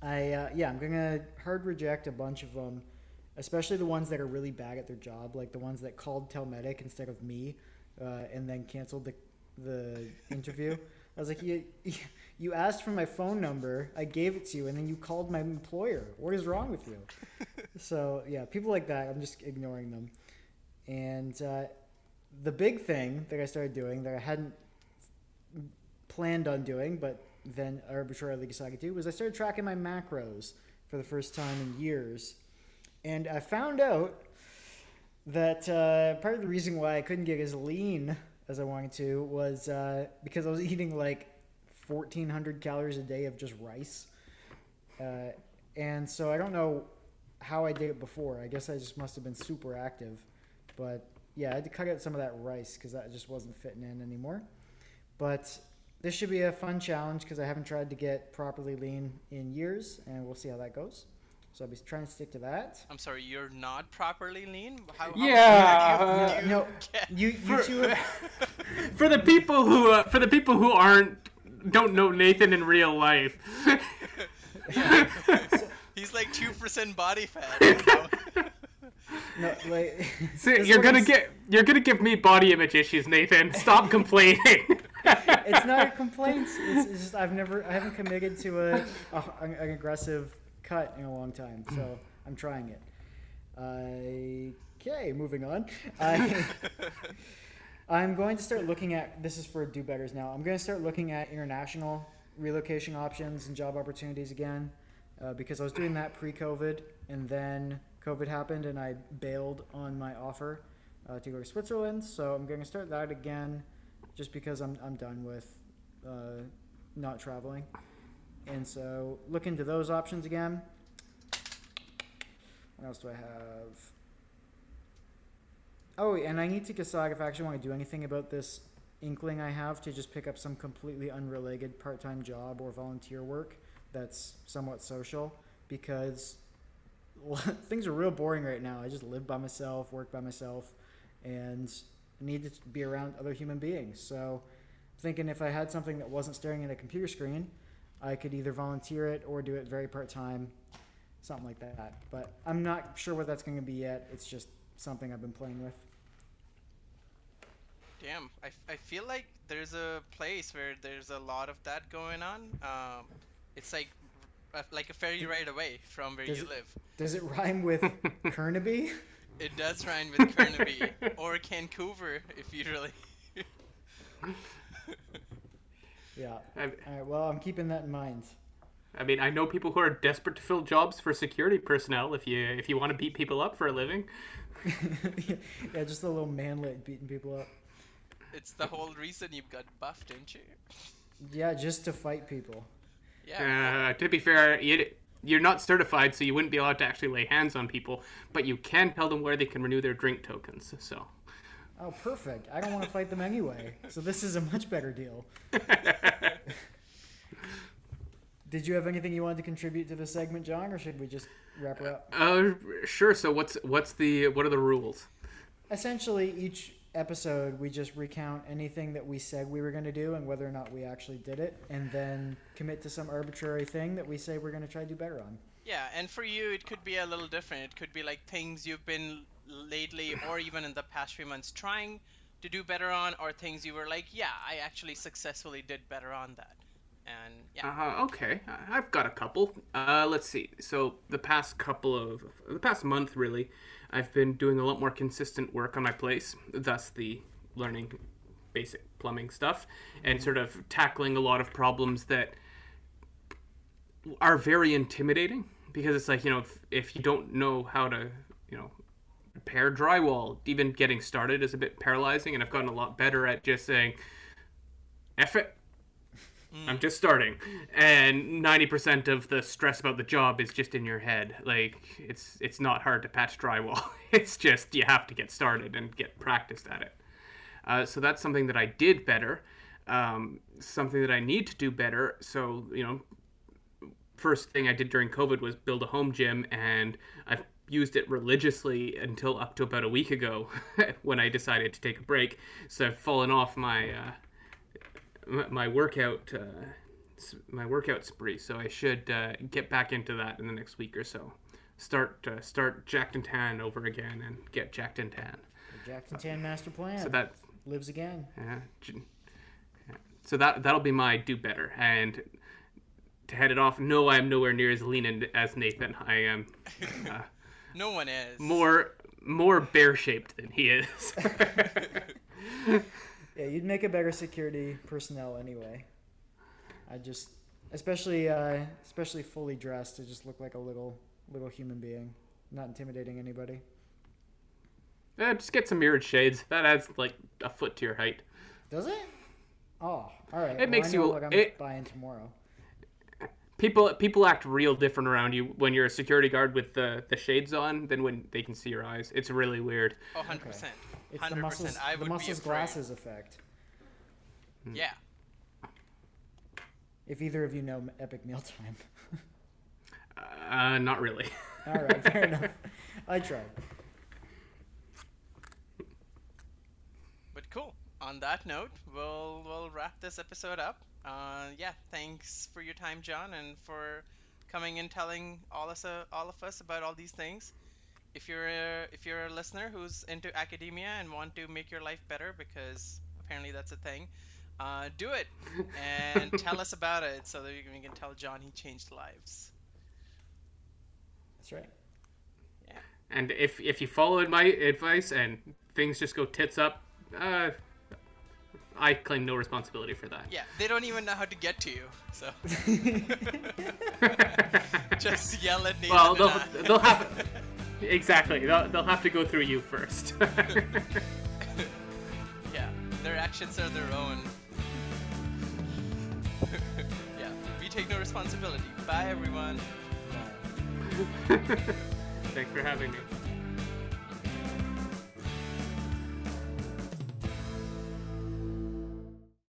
I uh, yeah, I'm gonna hard reject a bunch of them, especially the ones that are really bad at their job, like the ones that called Telmedic instead of me, uh, and then canceled the the interview. I was like, you, you asked for my phone number, I gave it to you, and then you called my employer. What is wrong with you? [laughs] so yeah, people like that, I'm just ignoring them. And uh, the big thing that I started doing that I hadn't planned on doing, but then arbitrarily decided to do, was I started tracking my macros for the first time in years. And I found out that uh, part of the reason why I couldn't get as lean as I wanted to was uh, because I was eating like 1,400 calories a day of just rice. Uh, and so I don't know how I did it before. I guess I just must have been super active. But yeah, I had to cut out some of that rice because that just wasn't fitting in anymore. But this should be a fun challenge because I haven't tried to get properly lean in years, and we'll see how that goes. So I'll be trying to stick to that. I'm sorry, you're not properly lean? How, how Yeah, much No, you, no, get? you, you For- two have, [laughs] for the people who uh, for the people who aren't don't know Nathan in real life. [laughs] He's like 2% body fat. You know? [laughs] no, like, [laughs] See, you're gonna get you're gonna give me body image issues, Nathan. Stop [laughs] complaining. it's not a [laughs] complaint. It's, it's just I've never, I haven't committed to a, a an aggressive cut in a long time, so I'm trying it. Okay, moving on. I, I'm going to start looking at this is for do betters now. I'm going to start looking at international relocation options and job opportunities again, uh, because I was doing that pre-COVID, and then COVID happened, and I bailed on my offer uh, to go to Switzerland. So I'm going to start that again just because I'm, I'm done with uh, not traveling. And so look into those options again. What else do I have? Oh, and I need to decide if I actually want to do anything about this inkling I have to just pick up some completely unrelated part time job or volunteer work that's somewhat social because [laughs] things are real boring right now. I just live by myself, work by myself, and need to be around other human beings. So, thinking if I had something that wasn't staring at a computer screen, I could either volunteer it or do it very part time, something like that. But I'm not sure what that's going to be yet. It's just something I've been playing with. Damn, I, I feel like there's a place where there's a lot of that going on. Um, it's like Uh, like a ferry ride away from where Does you it- live. Does it rhyme with [laughs] Kernaby? It does rhyme with Burnaby [laughs] or Vancouver if you really. Yeah. [laughs] I, All right. Well, I'm keeping that in mind. I mean, I know people who are desperate to fill jobs for security personnel. If you if you want to beat people up for a living, yeah, just a little manlet beating people up. it's the whole reason you got buffed, didn't you? Yeah, just to fight people. Yeah. uh, to be fair, you, you're not certified, so you wouldn't be allowed to actually lay hands on people. But you can tell them where they can renew their drink tokens. So Oh, perfect. I don't want to fight them anyway, so this is a much better deal. [laughs] Did you have anything you wanted to contribute to the segment, John, or should we just wrap it up? Uh, sure. So what's what's the what are the rules? Essentially, each episode we just recount anything that we said we were going to do and whether or not we actually did it, and then commit to some arbitrary thing that we say we're going to try to do better on. Yeah, and for you, it could be a little different. It could be like things you've been lately, or even in the past few months, trying to do better on, or things you were like, yeah, I actually successfully did better on that. And yeah, Uh, okay, I- I've got a couple. Uh, let's see. So the past couple of the past month, really, I've been doing a lot more consistent work on my place. Thus, the learning basic plumbing stuff and mm-hmm. sort of tackling a lot of problems that are very intimidating because it's like you know if, if you don't know how to you know repair drywall even getting started is a bit paralyzing and i've gotten a lot better at just saying F it I'm just starting, and ninety percent of the stress about the job is just in your head. Like it's it's not hard to patch drywall. [laughs] It's just you have to get started and get practiced at it. Uh, so that's something that I did better. Um, something that I need to do better. So you know, first thing I did during COVID was build a home gym, and I've used it religiously until up to about a week ago [laughs] when I decided to take a break. So I've fallen off my. Uh, my- my workout uh, my workout spree so i should uh, get back into that in the next week or so. Start uh, start jacked and tan over again and get jacked and tan. The and Tan master plan. So that lives again. yeah, so that that'll be my do better. And to head it off no i'm nowhere near as lean and- as nathan. I am uh, [laughs] no one is. more more bear shaped than he is [laughs] Yeah, you'd make a better security personnel anyway. I just, especially, uh, especially fully dressed, to just look like a little, little human being, not intimidating anybody. yeah, just get some mirrored shades that adds like a foot to your height Does it? Oh, all right. It makes I you- know what I'm it- buying tomorrow. people people act real different around you when you're a security guard with the the shades on than when they can see your eyes. It's really weird. Oh, 100 percent. It's the muscles. I would be muscles afraid. glasses effect. Yeah. If either of you know Epic Mealtime. [laughs] Uh, not really. [laughs] All right, fair enough. I tried. But cool. On that note, we'll we'll wrap this episode up. Uh, yeah, thanks for your time, John, and for coming and telling all us uh, all of us about all these things. If you're a, if you're a listener who's into academia and want to make your life better, because apparently that's a thing, uh, do it and [laughs] tell us about it so that we can- we can tell John he changed lives. That's right. Yeah. And if if you followed my advice and things just go tits up, uh, I claim no responsibility for that. Yeah, they don't even know how to get to you, so [laughs] [laughs] just yell at Nathan. Well, they'll they'll have exactly they'll, they'll have to go through you first. [laughs] Yeah, their actions are their own. [laughs] yeah, we take no responsibility. Bye, everyone. Thanks for having me.